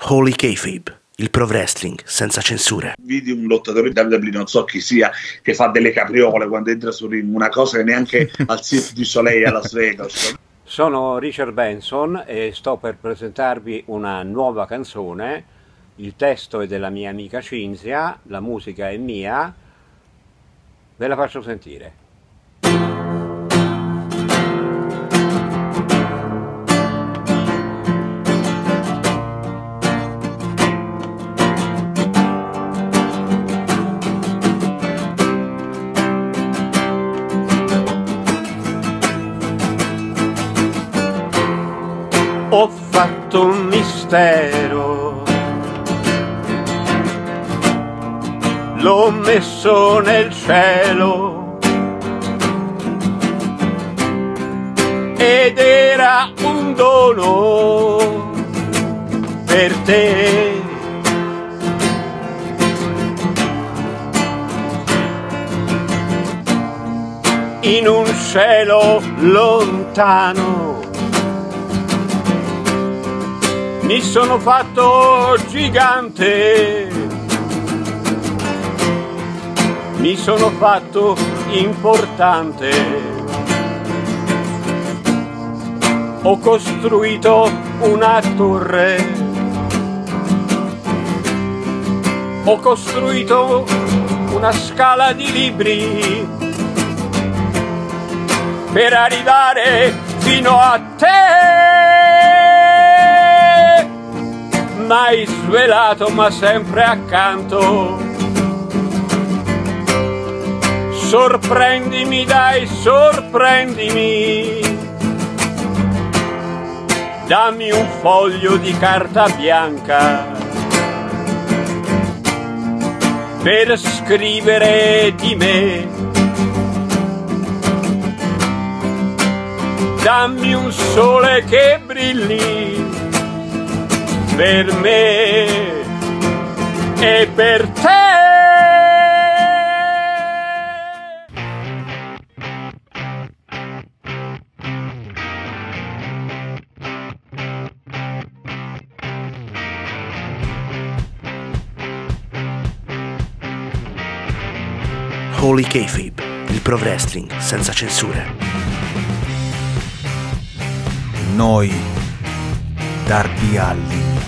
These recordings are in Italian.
Holy Kayfabe, il pro wrestling senza censure. Vidi un lottatore di WWE, non so chi sia, che fa delle capriole quando entra su ring, una cosa che neanche al Cirque du Soleil a Las Vegas. Sono Richard Benson e sto per presentarvi una nuova canzone. Il testo è della mia amica Cinzia, la musica è mia. Ve la faccio sentire. Fatto un mistero. L'ho messo nel cielo ed era un dono per te. In un cielo lontano mi sono fatto gigante, mi sono fatto importante, ho costruito una torre, ho costruito una scala di libri per arrivare fino a te mai svelato ma sempre accanto. Sorprendimi dai, sorprendimi. Dammi un foglio di carta bianca per scrivere di me. Dammi un sole che brilli per me e per te. Holy Kayfabe, il pro wrestling senza censure. Noi, Darby Allin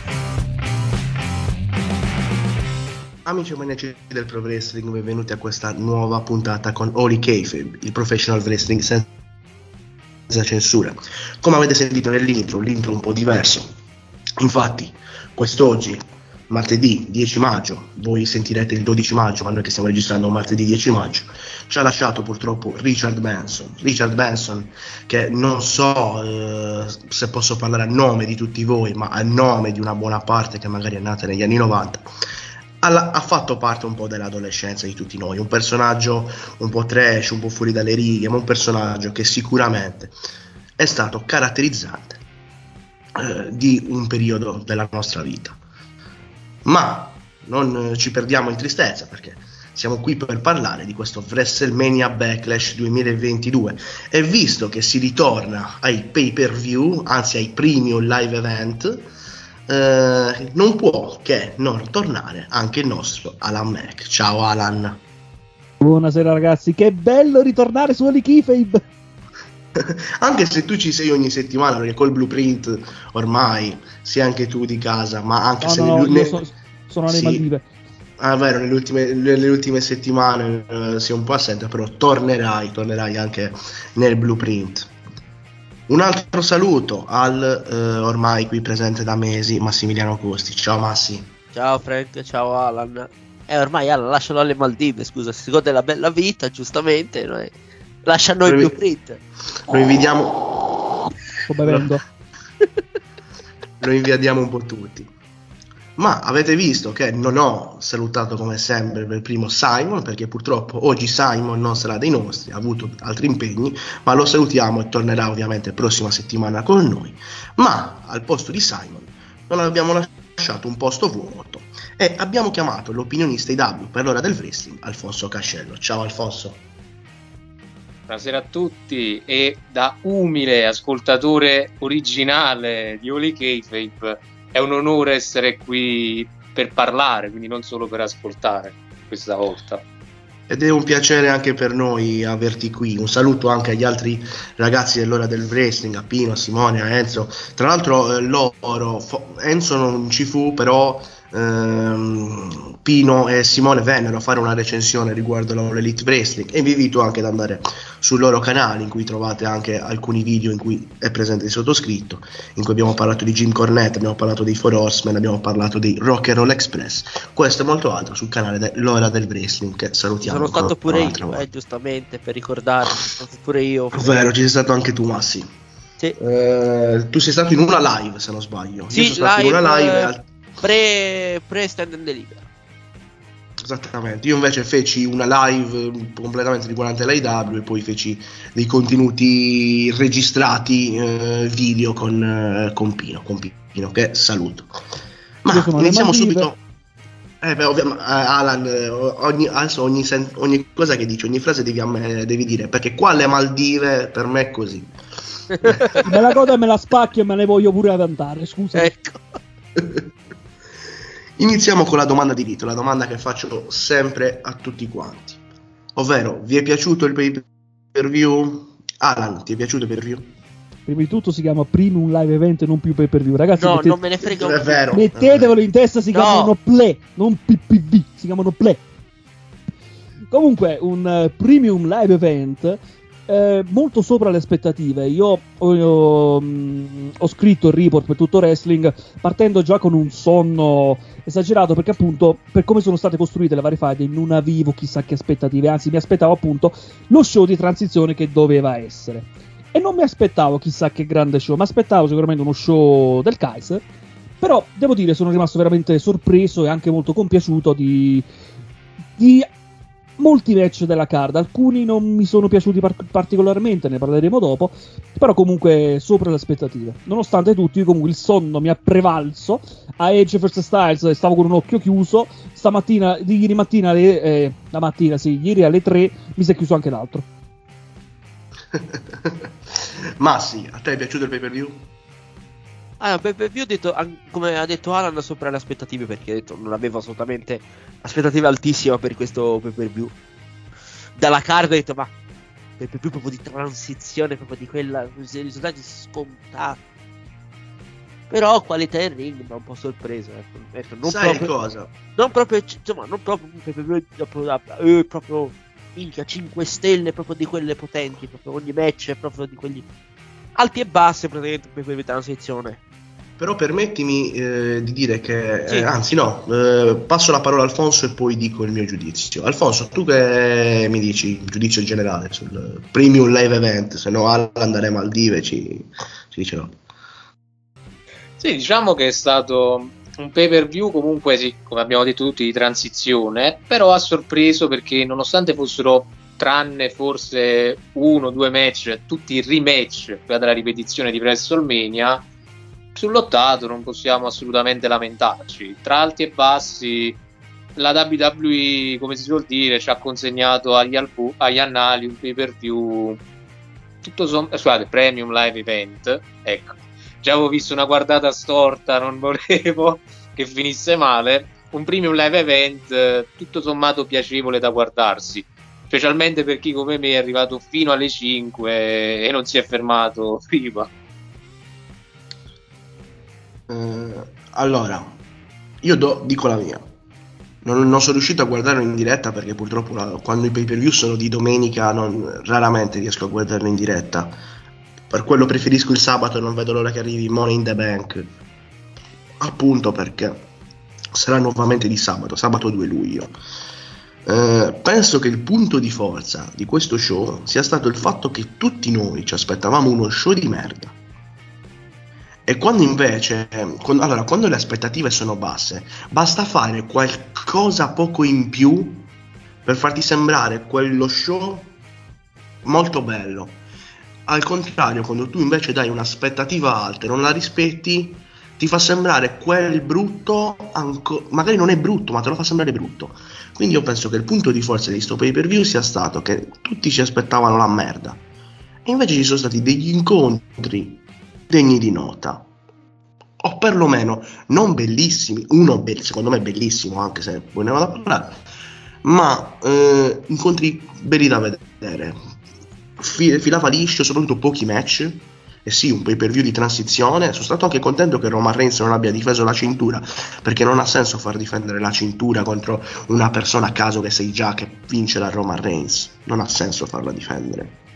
Amici e maniaci del Pro Wrestling, benvenuti a questa nuova puntata con Oli Kayfabe, il professional wrestling senza censura. Come avete sentito nell'intro, l'intro un po' diverso. Infatti, quest'oggi, martedì 10 maggio, voi sentirete il 12 maggio, ma noi che stiamo registrando martedì 10 maggio, ci ha lasciato purtroppo Richard Benson. Richard Benson, che non so eh, se posso parlare a nome di tutti voi, ma a nome di una buona parte che magari è nata negli anni 90 alla, ha fatto parte un po' dell'adolescenza di tutti noi, un personaggio un po' trash, un po' fuori dalle righe, ma un personaggio che sicuramente è stato caratterizzante eh, di un periodo della nostra vita. Ma non ci perdiamo in tristezza perché siamo qui per parlare di questo WrestleMania Backlash 2022 e visto che si ritorna ai pay per view, anzi ai premium live event, eh, non può che non tornare anche il nostro Alan Mac. Ciao Alan. Buonasera ragazzi, che bello ritornare su Ali Keyfabe. anche se tu ci sei ogni settimana, perché col blueprint ormai sei anche tu di casa, ma anche no, se no, nelle... so, sono alle sì. Maldive. Ah, vero, nelle ultime, nelle ultime settimane eh, sei un po' assente, però tornerai, tornerai anche nel blueprint. Un altro saluto al eh, ormai qui presente da mesi Massimiliano Costi. Ciao Massi. Ciao Frank, ciao Alan. Eh, ormai Alan lascialo alle Maldive, scusa, si gode della bella vita, giustamente. Noi... Lascia noi, noi blueprint. Noi invidiamo... Sto bevendo. Lo invidiamo un po' tutti. Ma avete visto che non ho salutato come sempre per primo Simon, perché purtroppo oggi Simon non sarà dei nostri, ha avuto altri impegni, ma lo salutiamo e tornerà ovviamente prossima settimana con noi. Ma al posto di Simon non abbiamo lasciato un posto vuoto e abbiamo chiamato l'opinionista IW per l'ora del wrestling, Alfonso Cascello. Ciao Alfonso. Buonasera a tutti e da umile ascoltatore originale di Oli Kayfabe è un onore essere qui per parlare, quindi non solo per ascoltare questa volta. Ed è un piacere anche per noi averti qui. Un saluto anche agli altri ragazzi dell'ora del wrestling, a Pino, a Simone, a Enzo. Tra l'altro eh, loro, Enzo non ci fu, però ehm, Pino e Simone vennero a fare una recensione riguardo l'Elite Wrestling e vi invito anche ad andare sul loro canale in cui trovate anche alcuni video in cui è presente il sottoscritto, in cui abbiamo parlato di Jim Cornette, abbiamo parlato dei Four Horsemen, abbiamo parlato di Rock and Roll Express, questo e molto altro sul canale dell'Ora del Wrestling che salutiamo. Sono stato pure io, eh, giustamente, per ricordare, sono stato pure io. Ovvero, ci sei stato anche tu Massi. Sì. Eh, tu sei stato in una live se non sbaglio. Sì, io sono stato live, in una live. Eh, pre, pre stand and deliver. Esattamente, io invece feci una live completamente riguardante l'AIW e poi feci dei contenuti registrati eh, video con, eh, con, Pino, con Pino, che saluto. Ma iniziamo subito. Eh beh, ovviamente, eh, Alan, eh, ogni, adesso ogni, ogni, cosa che dici, ogni frase devi, devi, dire, perché qua le Maldive per me è così. me la e me la spacchio e me ne voglio pure avvantare, scusa. Ecco. Iniziamo con la domanda di rito, la domanda che faccio sempre a tutti quanti. Ovvero, vi è piaciuto il pay per view? Alan, ti è piaciuto il pay per view? Prima di tutto si chiama Premium Live Event e non più pay per view. Ragazzi, no, mettete... non me ne frega un è vero. Mettetevelo in testa, si No. chiamano Play, non PPV, si chiamano Play. Comunque, un eh, Premium Live Event eh, molto sopra le aspettative. Io ho, ho, mh, ho scritto il report per tutto wrestling partendo già con un sonno esagerato perché appunto per come sono state costruite le varie file non avevo chissà che aspettative, anzi mi aspettavo appunto lo show di transizione che doveva essere. E non mi aspettavo chissà che grande show, mi aspettavo sicuramente uno show del Kaiser, però devo dire sono rimasto veramente sorpreso e anche molto compiaciuto di, di molti match della card, alcuni non mi sono piaciuti par- particolarmente, ne parleremo dopo, però comunque sopra le aspettative. Nonostante tutto, comunque il sonno mi ha prevalso, a Edge vs Styles stavo con un occhio chiuso, stamattina, di ieri mattina, alle, eh, la mattina, sì, ieri alle 3 mi si è chiuso anche l'altro. Ma sì, a te è piaciuto il pay per view? Ah, per, per ho detto, come ha detto Alan, sopra le aspettative, perché detto non avevo assolutamente aspettative altissime per questo pay per view. Dalla card ho detto, ma pay per view proprio di transizione, proprio di quella, risultati scontati. Però qualità in ring mi ha un po' sorpreso. Ecco. Ecco, non, Sai proprio, cosa? non proprio, insomma, non proprio un pay per view proprio, eh, proprio minchia 5 stelle, proprio di quelle potenti, proprio ogni match è proprio di quelli alti e bassi, praticamente per quella transizione. Però permettimi eh, di dire che, Sì. eh, anzi no, eh, passo la parola a Alfonso e poi dico il mio giudizio. Alfonso, tu che mi dici il giudizio generale sul premium live event, se no Alan andare a Maldive ci, ci dice no. Sì, diciamo che è stato un pay per view comunque, sì, come abbiamo detto tutti, di transizione, però ha sorpreso perché nonostante fossero tranne forse uno o due match, tutti rematch della ripetizione di WrestleMania, sul lottato non possiamo assolutamente lamentarci. Tra alti e bassi, la WWE, come si suol dire, ci ha consegnato agli, albu- agli annali un pay per view tutto sommato, scusate, premium live event, ecco già avevo visto una guardata storta, non volevo che finisse male. Un premium live event tutto sommato piacevole da guardarsi, specialmente per chi come me è arrivato fino alle 5 e non si è fermato prima. Eh, allora, io do- dico la mia. Non, non sono riuscito a guardarlo in diretta perché purtroppo la- quando i pay per view sono di domenica non- raramente riesco a guardarlo in diretta. Per quello preferisco il sabato e non vedo l'ora che arrivi Money in the Bank. Appunto perché sarà nuovamente di sabato, sabato 2 luglio. Eh, penso che il punto di forza di questo show sia stato il fatto che tutti noi ci aspettavamo uno show di merda. E quando invece, quando, allora, quando le aspettative sono basse, basta fare qualcosa poco in più per farti sembrare quello show molto bello. Al contrario, quando tu invece dai un'aspettativa alta e non la rispetti, ti fa sembrare quel brutto, anco- magari non è brutto, ma te lo fa sembrare brutto. Quindi io penso che il punto di forza di sto pay per view sia stato che tutti ci aspettavano la merda. E invece ci sono stati degli incontri degni di nota. O perlomeno non bellissimi, uno be- secondo me bellissimo, anche se poi ne vado a parlare, ma eh, incontri belli da vedere. Fi- filava liscio, soprattutto pochi match. E sì, un pay per view di transizione. Sono stato anche contento che Roman Reigns non abbia difeso la cintura, perché non ha senso far difendere la cintura contro una persona a caso che sei già che vince la Roman Reigns. Non ha senso farla difendere.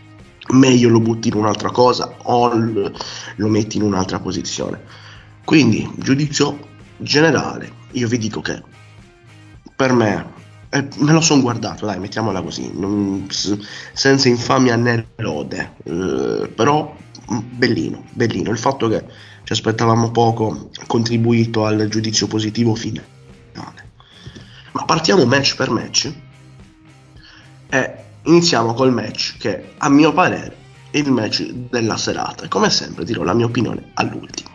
Meglio lo butti in un'altra cosa o lo metti in un'altra posizione. Quindi, giudizio generale, io vi dico che per me eh, me lo sono guardato, dai, mettiamola così, non- senza infamia né lode, eh, però mm, bellino, bellino. Il fatto che ci aspettavamo poco ha contribuito al giudizio positivo finale. Ma partiamo match per match e iniziamo col match che a mio parere è il match della serata. Come sempre dirò la mia opinione all'ultimo.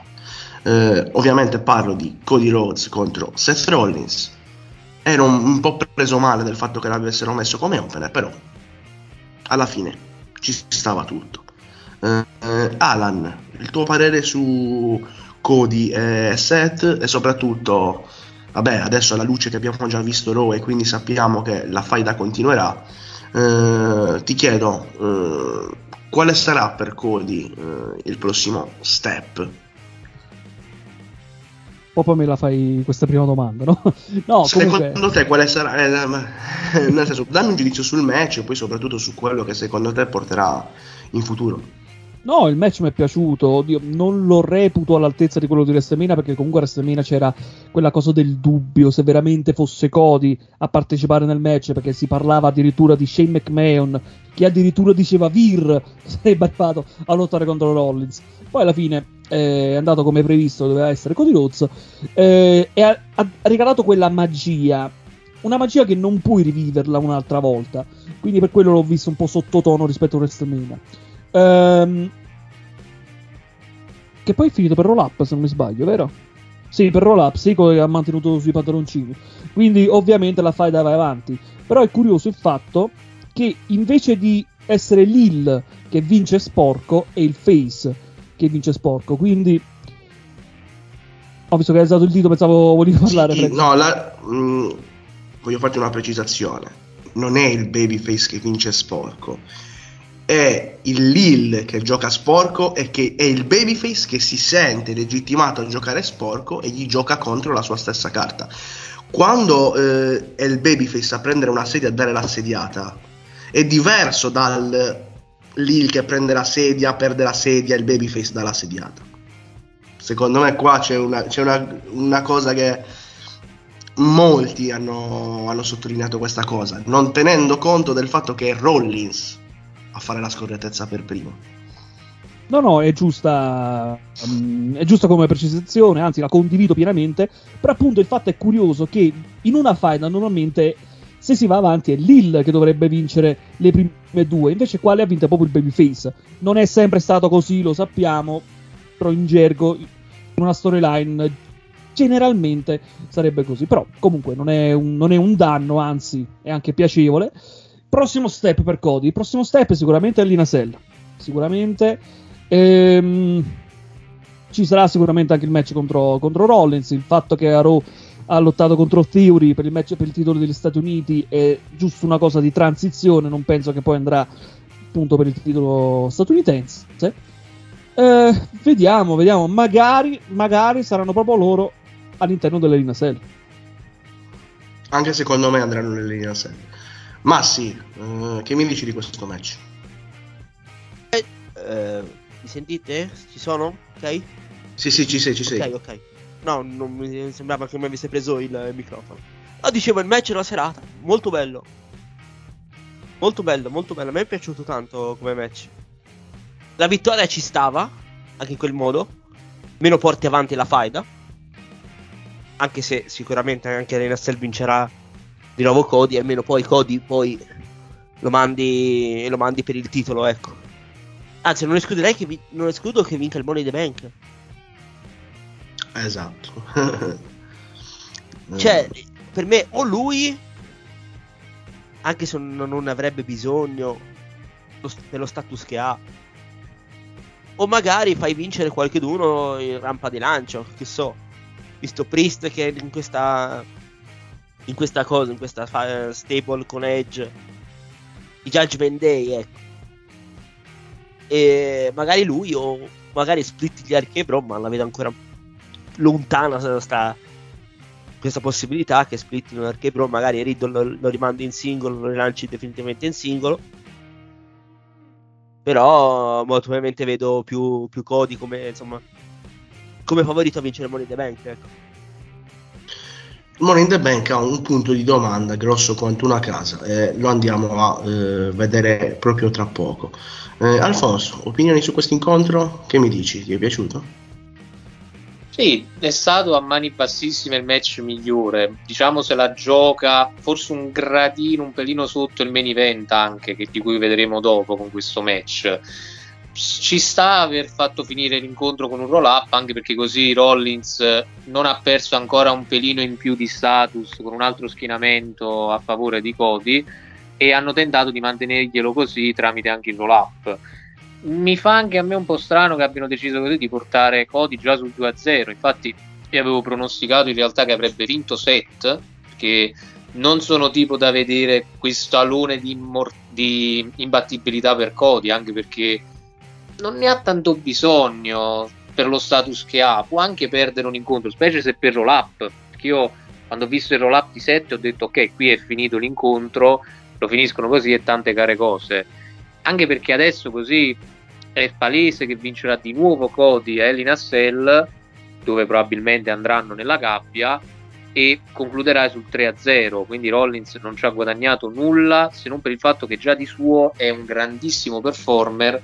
Eh, ovviamente parlo di Cody Rhodes contro Seth Rollins. Ero un, un po' preso male del fatto che l'avessero messo come opener, però alla fine ci stava tutto. Eh, Alan, il tuo parere su Cody e Seth e soprattutto, vabbè, adesso alla luce che abbiamo già visto Raw e quindi sappiamo che la faida continuerà, eh, ti chiedo eh, quale sarà per Cody eh, il prossimo step? O poi me la fai questa prima domanda, no? No, Secondo comunque... te quale sarà? eh, nel senso, dammi un giudizio sul match e poi soprattutto su quello che secondo te porterà in futuro. No, il match mi è piaciuto, oddio, non lo reputo all'altezza di quello di WrestleMania perché comunque a WrestleMania c'era quella cosa del dubbio se veramente fosse Cody a partecipare nel match perché si parlava addirittura di Shane McMahon che addirittura diceva Vir sarebbe arrivato a lottare contro Rollins. Poi alla fine eh, è andato come previsto, doveva essere Cody Rhodes eh, e ha, ha regalato quella magia, una magia che non puoi riviverla un'altra volta, quindi per quello l'ho visto un po' sottotono rispetto a WrestleMania. Ehm, che poi è finito per roll up, se non mi sbaglio, vero? Sì, per roll up, sì, che ha mantenuto sui pantaloncini. Quindi, ovviamente, la faida va avanti. Però è curioso il fatto che invece di essere Lil che vince sporco, è il face che vince sporco. Quindi. Ho visto che hai alzato il dito, pensavo volevi parlare. Sì, no, la- mm, voglio farti una precisazione. Non è il babyface che vince sporco, è il Lil che gioca sporco e che è il babyface che si sente legittimato a giocare sporco e gli gioca contro la sua stessa carta. Quando eh, è il babyface a prendere una sedia e a dare la sediata, è diverso dal Lil che prende la sedia, perde la sedia e il babyface dà la sediata. Secondo me qua c'è una, c'è una, una cosa che molti hanno, hanno sottolineato questa cosa, non tenendo conto del fatto che Rollins fare la scorrettezza per primo. No, no, è giusta, mm, è giusta come precisazione, anzi la condivido pienamente, però appunto il fatto è curioso che in una faida normalmente se si va avanti è Lil che dovrebbe vincere le prime due, invece qua le ha vinte proprio il babyface. Non è sempre stato così, lo sappiamo, però in gergo, in una storyline generalmente sarebbe così, però comunque non è un, non è un danno, anzi è anche piacevole. Prossimo step per Cody, il prossimo step sicuramente è l'Inasell, sicuramente Ehm, ci sarà sicuramente anche il match contro, contro Rollins. Il fatto che a Raw ha lottato contro Theory per il match per il titolo degli Stati Uniti è giusto una cosa di transizione. Non penso che poi andrà appunto per il titolo statunitense. Eh, vediamo, vediamo. Magari, magari saranno proprio loro all'interno dell'Arena Cell. Anche secondo me andranno nelle linee a sé. Ma sì, eh, che mi dici di questo match? Eh, mi sentite? Ci sono? Ok? Sì, sì, ci sei, ci sei. Ok, ok. No, non mi sembrava che mi avesse preso il microfono. No, dicevo, il match della serata. Molto bello. Molto bello, molto bello. A me è piaciuto tanto come match. La vittoria ci stava, anche in quel modo. meno porti avanti la faida. Anche se sicuramente anche Renastel vincerà di nuovo Cody, almeno poi Cody poi lo mandi, lo mandi per il titolo, ecco. Anzi, non escluderei che, vi- non escludo che vinca il Money the Bank. Esatto. Cioè, per me o lui, anche se non, avrebbe bisogno lo st- per lo status che ha, o magari fai vincere qualcheduno in rampa di lancio, che so, visto Priest che in questa in questa cosa, in questa stable con Edge, i Judgment Day, ecco. E magari lui o magari split gli Archie Bro, ma la vedo ancora lontana sta, questa possibilità che splittino Archie Bro, magari Riddle lo, lo rimandi in singolo, lo rilanci definitivamente in singolo. Però molto probabilmente vedo più, più Cody come insomma come favorito a vincere Money the Bank. Ecco. Money in the Bank ha un punto di domanda grosso quanto una casa e lo andiamo a eh, vedere proprio tra poco. Eh, Alfonso, opinioni su questo incontro? Che mi dici? Ti è piaciuto? Sì, è stato a mani bassissime il match migliore. Diciamo se la gioca forse un gradino, un pelino sotto il main event anche, che, di cui vedremo dopo con questo match. Ci sta aver fatto finire l'incontro con un roll up, anche perché così Rollins non ha perso ancora un pelino in più di status con un altro schienamento a favore di Cody e hanno tentato di mantenerglielo così tramite anche il roll up mi fa anche a me un po' strano che abbiano deciso così di portare Cody già sul 2-0. Infatti, io avevo pronosticato in realtà che avrebbe vinto set, perché non sono tipo da vedere questo alone di, immor- di imbattibilità per Cody, anche perché non ne ha tanto bisogno per lo status che ha. Può anche perdere un incontro, specie se per roll up. Perché io quando ho visto il roll up di 7 ho detto ok, qui è finito l'incontro, lo finiscono così e tante care cose anche perché adesso così è palese che vincerà di nuovo Cody a Elina Cell dove probabilmente andranno nella gabbia e concluderà sul 3-0 quindi Rollins non ci ha guadagnato nulla se non per il fatto che già di suo è un grandissimo performer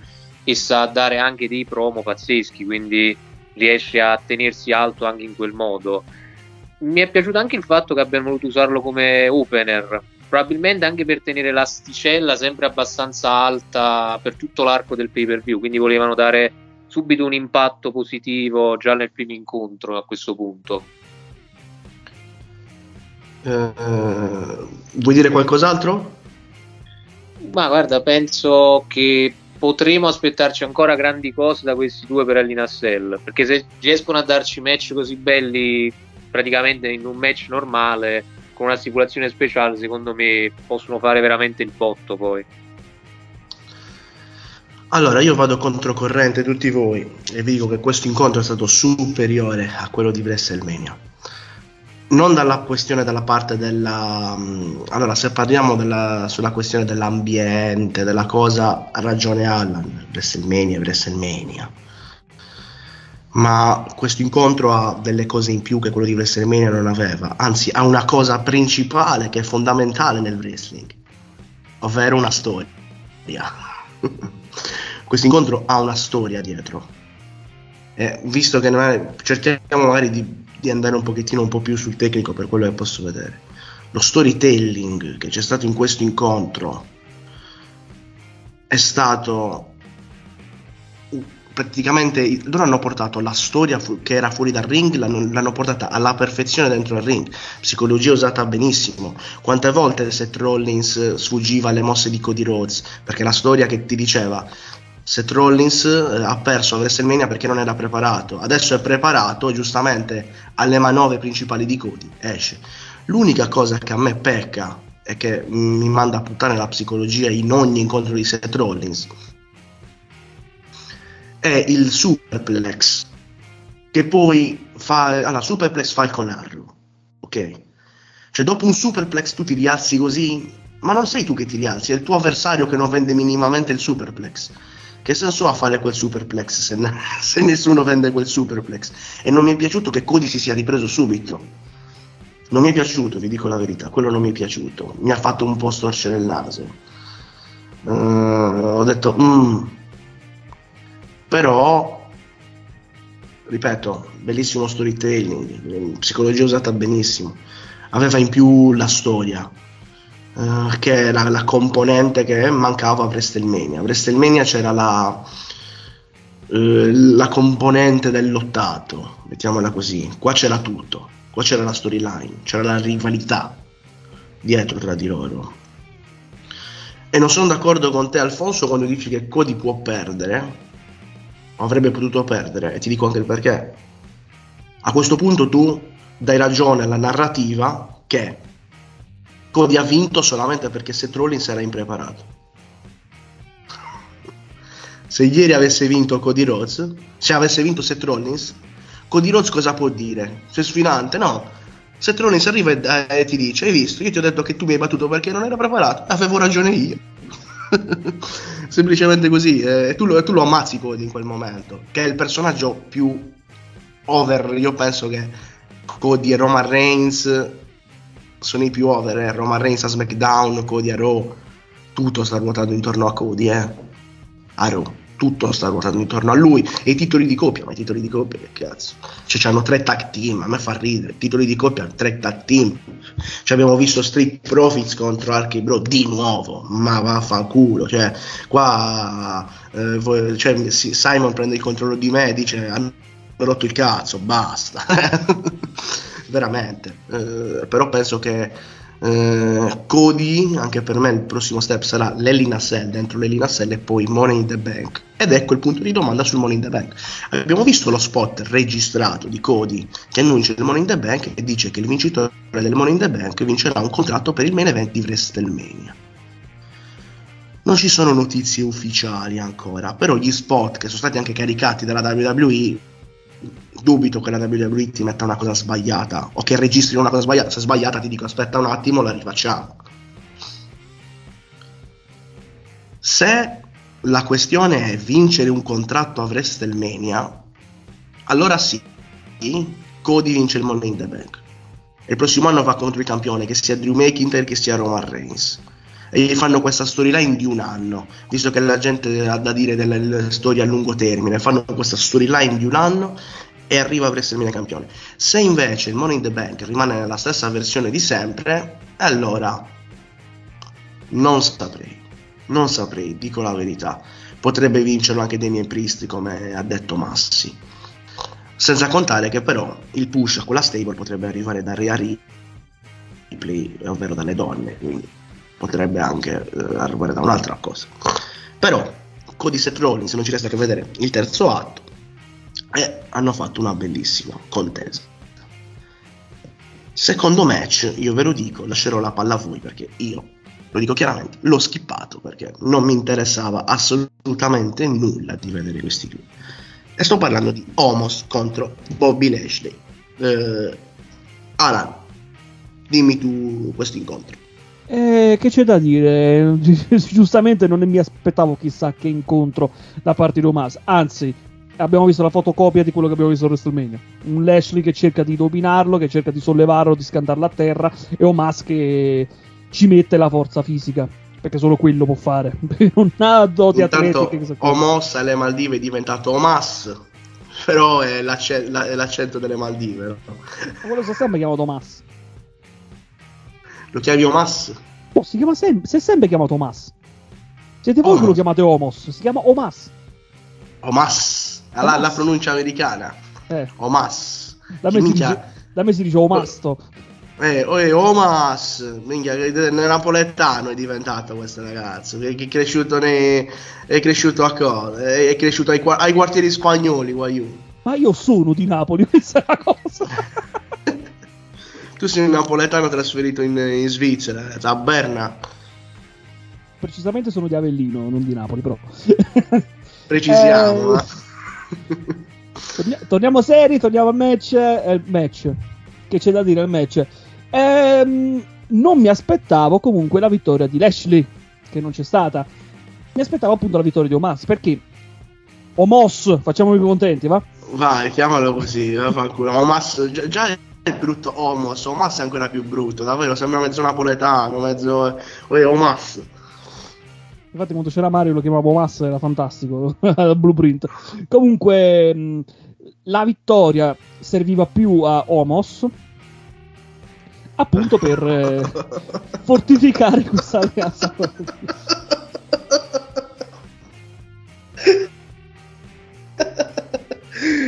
e sa dare anche dei promo pazzeschi quindi riesce a tenersi alto anche in quel modo mi è piaciuto anche il fatto che abbiano voluto usarlo come opener probabilmente anche per tenere l'asticella sempre abbastanza alta per tutto l'arco del pay per view, quindi volevano dare subito un impatto positivo già nel primo incontro a questo punto. Eh, vuoi dire qualcos'altro? Ma guarda, penso che potremo aspettarci ancora grandi cose da questi due per Alinassel, perché se riescono a darci match così belli praticamente in un match normale con una stipulazione speciale, secondo me possono fare veramente il botto poi. Allora, io vado controcorrente tutti voi e vi dico che questo incontro è stato superiore a quello di WrestleMania. Non dalla questione dalla parte della... mm, Allora, se parliamo della, sulla questione dell'ambiente, della cosa, ha ragione Allan, WrestleMania, WrestleMania. Ma questo incontro ha delle cose in più che quello di WrestleMania non aveva. Anzi, ha una cosa principale che è fondamentale nel wrestling, ovvero una storia. questo incontro ha una storia dietro. Eh, visto che non è- cerchiamo magari di, di andare un pochettino un po' più sul tecnico per quello che posso vedere. Lo storytelling che c'è stato in questo incontro è stato praticamente loro hanno portato la storia fu- che era fuori dal ring, l'hanno, l'hanno portata alla perfezione dentro il ring. Psicologia usata benissimo. Quante volte Seth Rollins sfuggiva alle mosse di Cody Rhodes? Perché la storia che ti diceva Seth Rollins eh, ha perso a WrestleMania perché non era preparato. Adesso è preparato, giustamente alle manovre principali di Cody. Esce. L'unica cosa che a me pecca e che mi manda a puttane la psicologia in ogni incontro di Seth Rollins. È il superplex che poi fa allora superplex fa ok? Cioè dopo un superplex tu ti rialzi così? Ma non sei tu che ti rialzi è il tuo avversario che non vende minimamente il superplex che senso ha fare quel superplex se, se nessuno vende quel superplex? E non mi è piaciuto che Cody si sia ripreso subito. Non mi è piaciuto vi dico la verità quello non mi è piaciuto. Mi ha fatto un po' storcere il naso. Eh, ho detto "Mm, però ripeto, bellissimo storytelling, psicologia usata benissimo. Aveva in più la storia, eh, che è la, la componente che mancava a WrestleMania. A WrestleMania c'era la, eh, la componente del lottato, mettiamola così. Qua c'era tutto, qua c'era la storyline, c'era la rivalità dietro tra di loro. E non sono d'accordo con te, Alfonso, quando dici che Cody può perdere, avrebbe potuto perdere, e ti dico anche il perché. A questo punto tu dai ragione alla narrativa che Cody ha vinto solamente perché Seth Rollins era impreparato. Se ieri avesse vinto Cody Rhodes, se avesse vinto Seth Rollins, Cody Rhodes cosa può dire? Sei sfidante? No. Seth Rollins arriva e, e ti dice, hai visto, io ti ho detto che tu mi hai battuto perché non ero preparato, avevo ragione io. Semplicemente così, eh, tu, tu lo ammazzi Cody in quel momento, che è il personaggio più over, io penso che Cody e Roman Reigns sono i più over, eh. Roman Reigns a SmackDown, Cody a Raw, tutto sta ruotando intorno a Cody, eh. A Raw, tutto sta ruotando intorno a lui. E i titoli di coppia, ma i titoli di coppia, che cazzo? Cioè, c'hanno tre tag team, a me fa ridere. Titoli di coppia, tre tag team. Cioè, abbiamo visto Street Profits contro Archie Bro di nuovo, ma vaffanculo. Cioè, qua eh, voi- cioè, Simon prende il controllo di me e dice hanno rotto il cazzo, basta. Veramente. Eh, però penso che eh, Cody, anche per me il prossimo step sarà l'Elina Cell, dentro l'Elina Cell e poi Money in the Bank. Ed ecco il punto di domanda sul Money in the Bank. Abbiamo visto lo spot registrato di Cody che annuncia il Money in the Bank e dice che il vincitore del Money in the Bank vincerà un contratto per il main event di WrestleMania. Non ci sono notizie ufficiali ancora, però gli spot che sono stati anche caricati dalla WWE, dubito che la WWE ti metta una cosa sbagliata o che registri una cosa sbagliata. Se sbagliata ti dico aspetta un attimo, la rifacciamo. Se la questione è vincere un contratto a WrestleMania, allora sì, Cody vince il Money in the Bank. E il prossimo anno va contro il campione, che sia Drew McIntyre che sia Roman Reigns. E gli fanno questa storyline di un anno, visto che la gente ha da dire delle storie a lungo termine. Fanno questa storyline di un anno e arriva a WrestleMania campione. Se invece il Money in the Bank rimane nella stessa versione di sempre, allora non saprei. Non saprei, dico la verità. Potrebbe vincerlo anche Damien Priest, come ha detto Massi. Senza contare che però il push a quella stable potrebbe arrivare da Rhea Ripley, ovvero dalle donne, quindi potrebbe anche eh, arrivare da un'altra cosa. Però Cody Seth Rollins non ci resta che vedere il terzo atto e hanno fatto una bellissima contesa. Secondo match, io ve lo dico, lascerò la palla a voi perché io, lo dico chiaramente, l'ho skippato perché non mi interessava assolutamente nulla di vedere questi due. E sto parlando di Homos contro Bobby Lashley. Eh, Alan, dimmi tu questo incontro. Eh, che c'è da dire? Giustamente non mi aspettavo chissà che incontro da parte di Omas. Anzi, abbiamo visto la fotocopia di quello che abbiamo visto a WrestleMania. Un Lashley che cerca di dominarlo, che cerca di sollevarlo, di scandarlo a terra, e Omas che ci mette la forza fisica. Perché solo quello può fare. non ha doti Intanto atletiche. Omos alle Maldive è diventato Omas, però è, l'acce- la- è l'accento delle Maldive. no? Ma quello sta sempre chiamato Omas. Lo chiami Omas? Oh, si, chiama sem- si è sempre chiamato Omas. Siete voi Oh. che lo chiamate Homos. Si chiama Omas. Omas, la, la pronuncia americana. Eh, Omas. da, me si minchia- dice, da me si dice Omasto. Eh, oh, eh, Omas, minchia, nel napoletano è diventato questo ragazzo, che che è cresciuto, nei, è cresciuto a cosa? È, è cresciuto ai, ai quartieri spagnoli, guaiù. Ma io sono di Napoli, questa è la cosa. Tu sei un napoletano trasferito in, in Svizzera, a Berna, Precisamente sono di Avellino, non di Napoli, però. precisiamo. Eh, eh. torniamo seri, torniamo al match. eh, match. Che c'è da dire al match? Ehm, non mi aspettavo comunque la vittoria di Lashley, che non c'è stata. Mi aspettavo appunto la vittoria di Omas, perché Omos, facciamovi contenti, va? Vai, chiamalo così. Omas, già, già è brutto Omos, Omas è ancora più brutto, davvero, sembra mezzo napoletano, mezzo... Eh, Omas. Infatti, quando c'era Mario lo chiamavo Omas, era fantastico. Blueprint. Comunque, mh, la vittoria serviva più a Omos appunto per eh, fortificare questa alleanza.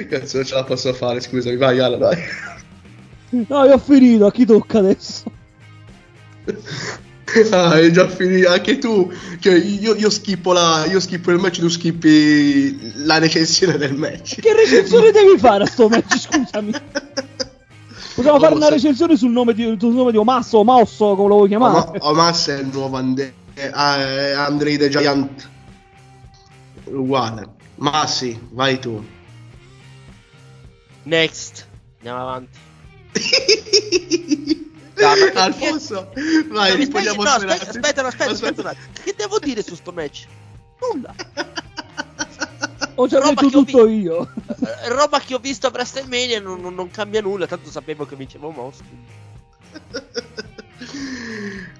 Cazzo, non ce la posso fare, scusami, vai Alan, vai. No, io ho finito, a chi tocca adesso? Ah, è già finito, anche tu. Cioè, io, io schippo la, io schippo il match, tu schippi la recensione del match. Che recensione devi fare a sto match, scusami? Possiamo fare una recensione sul nome di, sul nome di Omasso, Omasso, come lo vuoi chiamare? Oma- Omas è il nuovo Ande- eh, eh, Andre the Giant. Uguale. Ma sì, vai tu. Next. Andiamo avanti. Alfonso, vai, No, mi spieghi- no, aspetta, aspetta, aspetta, aspetta, attimo. Che devo dire su sto match? Nulla. Ho già Roba detto che ho tutto vi- io. Eh, Roba che ho visto a WrestleMania non, non- non cambia nulla, tanto sapevo che vinceva Moss.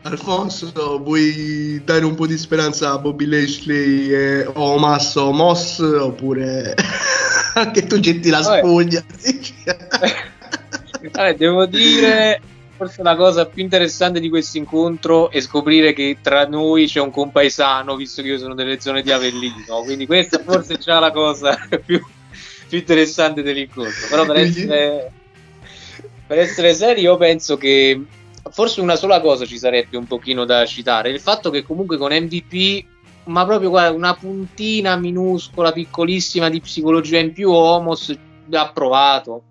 Alfonso, vuoi dare un po' di speranza a Bobby Lashley e Omas o Moss oppure anche tu getti la Vabbè. spugna? Vabbè, devo dire, forse la cosa più interessante di questo incontro è scoprire che tra noi c'è un compaesano, visto che io sono delle zone di Avellino, quindi questa forse è già la cosa più, più interessante dell'incontro. Però per essere, per essere seri io penso che forse una sola cosa ci sarebbe un pochino da citare, il fatto che comunque con MVP ma proprio guarda, una puntina minuscola, piccolissima di psicologia in più, Homos ha provato,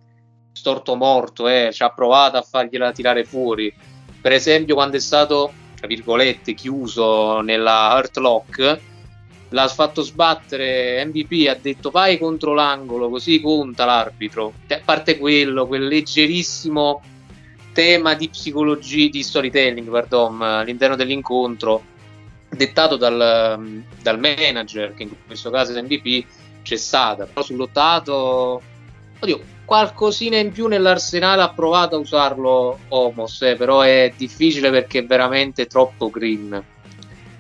storto morto, eh, ci ha provato a fargliela tirare fuori. Per esempio, quando è stato, tra virgolette, chiuso nella Hurt Lock, l'ha fatto sbattere MVP, ha detto vai contro l'angolo, così conta l'arbitro. A parte quello, quel leggerissimo tema di psicologia, di storytelling, pardon, all'interno dell'incontro, dettato dal, dal manager, che in questo caso è MVP, c'è stata. Però sul lottato, oddio, qualcosina in più nell'arsenale ha provato a usarlo Homos, eh, però è difficile perché è veramente troppo green.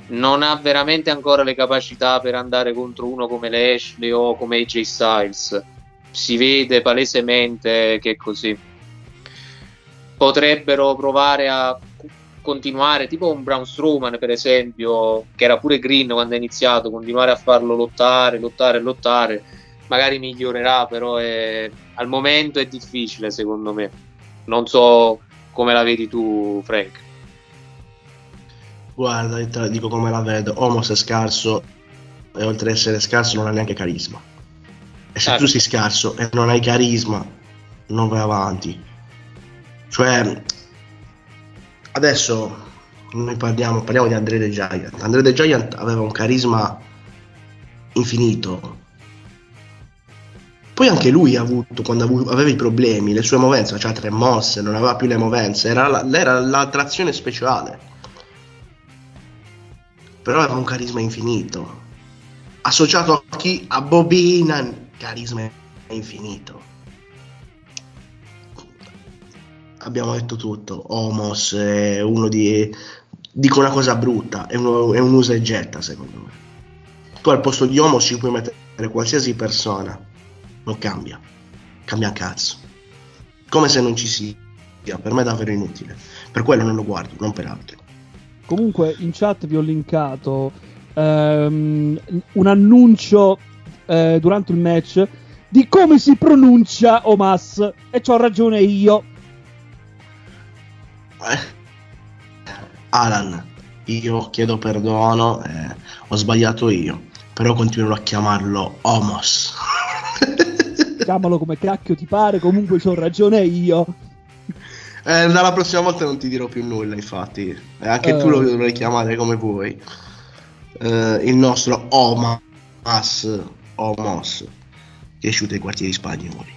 Non ha veramente ancora le capacità per andare contro uno come Lashley o come AJ Styles. Si vede palesemente che è così. Potrebbero provare a continuare, tipo un Braun Strowman per esempio, che era pure green quando è iniziato, continuare a farlo lottare, lottare, lottare, magari migliorerà, però è- al momento è difficile secondo me. Non so come la vedi tu, Frank. Guarda, te la dico come la vedo. Homos è scarso e oltre ad essere scarso non ha neanche carisma. E se Ah. tu sei scarso e non hai carisma, non vai avanti. Cioè, adesso noi parliamo, parliamo di Andre the Giant. Andre the Giant aveva un carisma infinito. Poi anche lui ha avuto, quando aveva i problemi, le sue movenze, faceva tre mosse, non aveva più le movenze, era, la- era l'attrazione speciale. Però aveva un carisma infinito. Associato a chi? A Heenan, carisma infinito. Abbiamo detto tutto. Homos è uno di... Dico una cosa brutta, è, uno- è un usa e getta secondo me. Tu al posto di Homos ci puoi mettere qualsiasi persona, non cambia. Cambia un cazzo. Come se non ci sia. Per me è davvero inutile. Per quello non lo guardo, non per altro. Comunque in chat vi ho linkato ehm, un annuncio eh, durante il match di come si pronuncia Omas e c'ho ragione io. Eh. Alan, io chiedo perdono, eh, ho sbagliato io, però continuerò a chiamarlo Homos. Chiamalo come cacchio ti pare, comunque c'ho ragione io. Eh, dalla prossima volta non ti dirò più nulla, infatti. Eh, anche tu Eh. lo dovrai chiamare come vuoi. Eh, il nostro Omas, Homos, cresciuto ai quartieri spagnoli.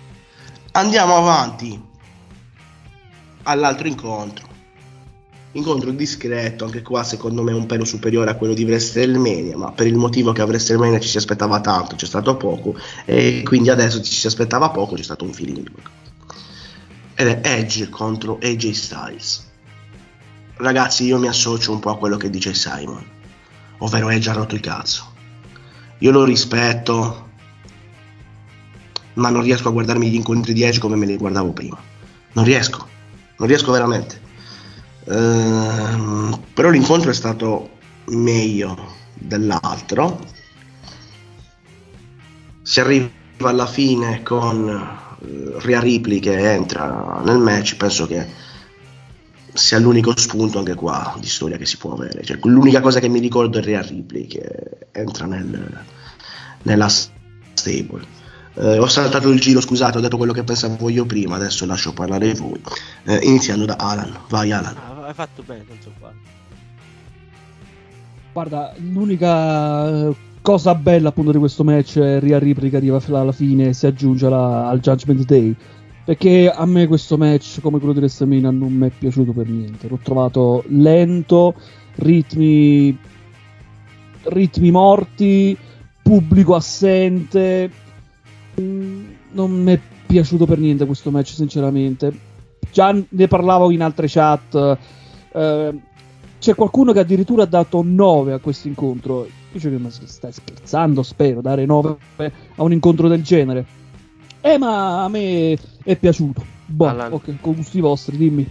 Andiamo avanti all'altro incontro. Incontro discreto, anche qua secondo me un pelo superiore a quello di WrestleMania, ma per il motivo che a WrestleMania ci si aspettava tanto, c'è stato poco, e quindi adesso ci si aspettava poco, c'è stato un feeling. Ed è Edge contro AJ Styles. Ragazzi, io mi associo un po' a quello che dice Simon, ovvero Edge ha rotto il cazzo. Io lo rispetto, ma non riesco a guardarmi gli incontri di Edge come me li guardavo prima. Non riesco, non riesco veramente. Ehm, però l'incontro è stato meglio dell'altro. Si arriva alla fine con eh, Rhea Ripley che entra nel match, penso che sia l'unico spunto anche qua di storia che si può avere. Cioè, l'unica cosa che mi ricordo è Rhea Ripley che entra nel, nella stable. Eh, ho saltato il giro, scusate, ho detto quello che pensavo io prima, adesso lascio parlare voi. Eh, iniziando da Alan, vai Alan. Hai fatto bene, non qua. Guarda, l'unica eh, cosa bella appunto di questo match è Rhea Ripley che arriva alla fine si aggiunge alla- al Judgment Day. Perché a me questo match, come quello di WrestleMania, non mi è piaciuto per niente. L'ho trovato lento, ritmi, ritmi morti, pubblico assente. Mm, Non mi è piaciuto per niente questo match, sinceramente. Già ne parlavo in altre chat. Eh, c'è qualcuno che addirittura ha dato 9 a questo incontro. Dice che ma stai scherzando, spero, dare 9 a un incontro del genere. Eh, ma a me è piaciuto. Boh, Alan. ok, con gusti vostri, dimmi.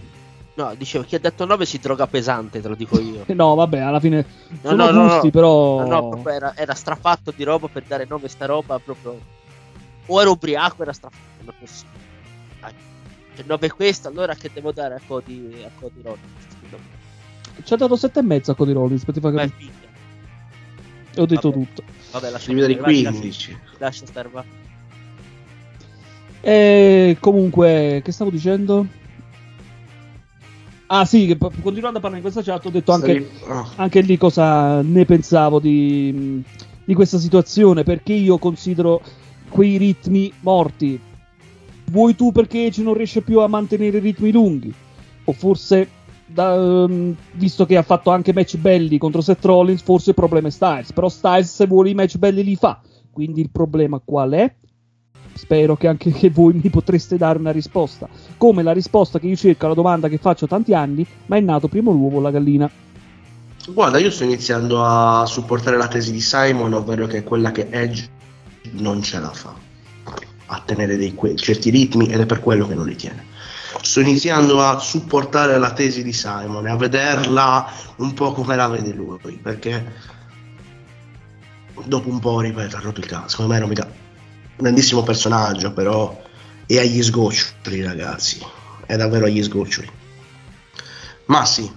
No, dicevo, chi ha detto 9 si droga pesante, te lo dico io. No, vabbè, alla fine No, sono no, gusti, no. però... No, no, proprio era, era strafatto di roba per dare 9 sta roba, proprio... O era ubriaco era strafatto, non è possibile. Se 9 è questo, allora che devo dare a Cody, a Cody Rollins? Ci ha dato 7 e mezzo a Cody Rollins, per ti Beh, capire. E ho detto vabbè. tutto. Vabbè, lascia stare, vai, 15. Lascia, lascia stare, va. E comunque, che stavo dicendo? Ah sì, continuando a parlare in questa chat ho detto anche, Ah, anche lì cosa ne pensavo di, di questa situazione, perché io considero quei ritmi morti. Vuoi tu perché ci non riesce più a mantenere ritmi lunghi? O forse, da- ehm, visto che ha fatto anche match belli contro Seth Rollins, forse il problema è Styles. Però Styles se vuole i match belli li fa. Quindi il problema qual è? Spero che anche che voi mi potreste dare una risposta. Come la risposta che io cerco alla domanda che faccio tanti anni, ma è nato primo l'uovo o la gallina? Guarda, io sto iniziando a supportare la tesi di Simon, ovvero che è quella che Edge non ce la fa a tenere dei certi ritmi ed è per quello che non li tiene. Sto iniziando a supportare la tesi di Simon e a vederla un po' come la vede lui, perché dopo un po', ripeto, ha rotto il cazzo. Secondo me era mica un grandissimo personaggio, però è agli sgoccioli, ragazzi. È davvero agli sgoccioli. Ma sì,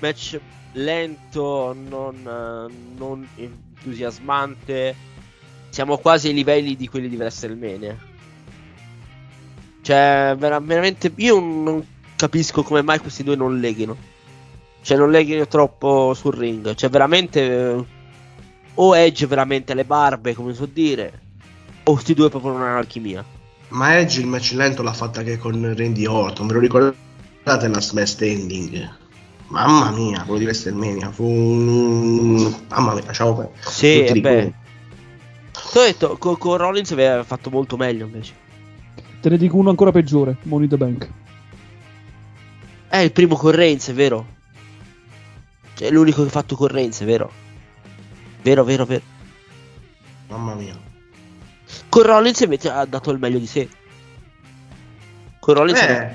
match lento, non, non entusiasmante. Siamo quasi ai livelli di quelli di WrestleMania. Cioè, vera- veramente, io non capisco come mai questi due non leghino. Cioè, non leghino troppo sul ring. Cioè, veramente. eh, O Edge veramente le barbe, come so dire. O questi due proprio non hanno alchimia. Ma Edge il match lento l'ha fatta che con Randy Orton, ve lo ricordate la smash standing? Mamma mia, quello di WrestleMania, fu un... Mamma mia, lasciamo per... Sì, beh. Ho detto, con, con Rollins aveva fatto molto meglio invece. Te ne dico uno ancora peggiore, Money the Bank. È il primo con Reigns, è vero? Cioè, è l'unico che ha fatto con Reigns, è vero? Vero, vero, vero. Mamma mia. Con Rollins invece ha dato il meglio di sé. Con Rollins Eh,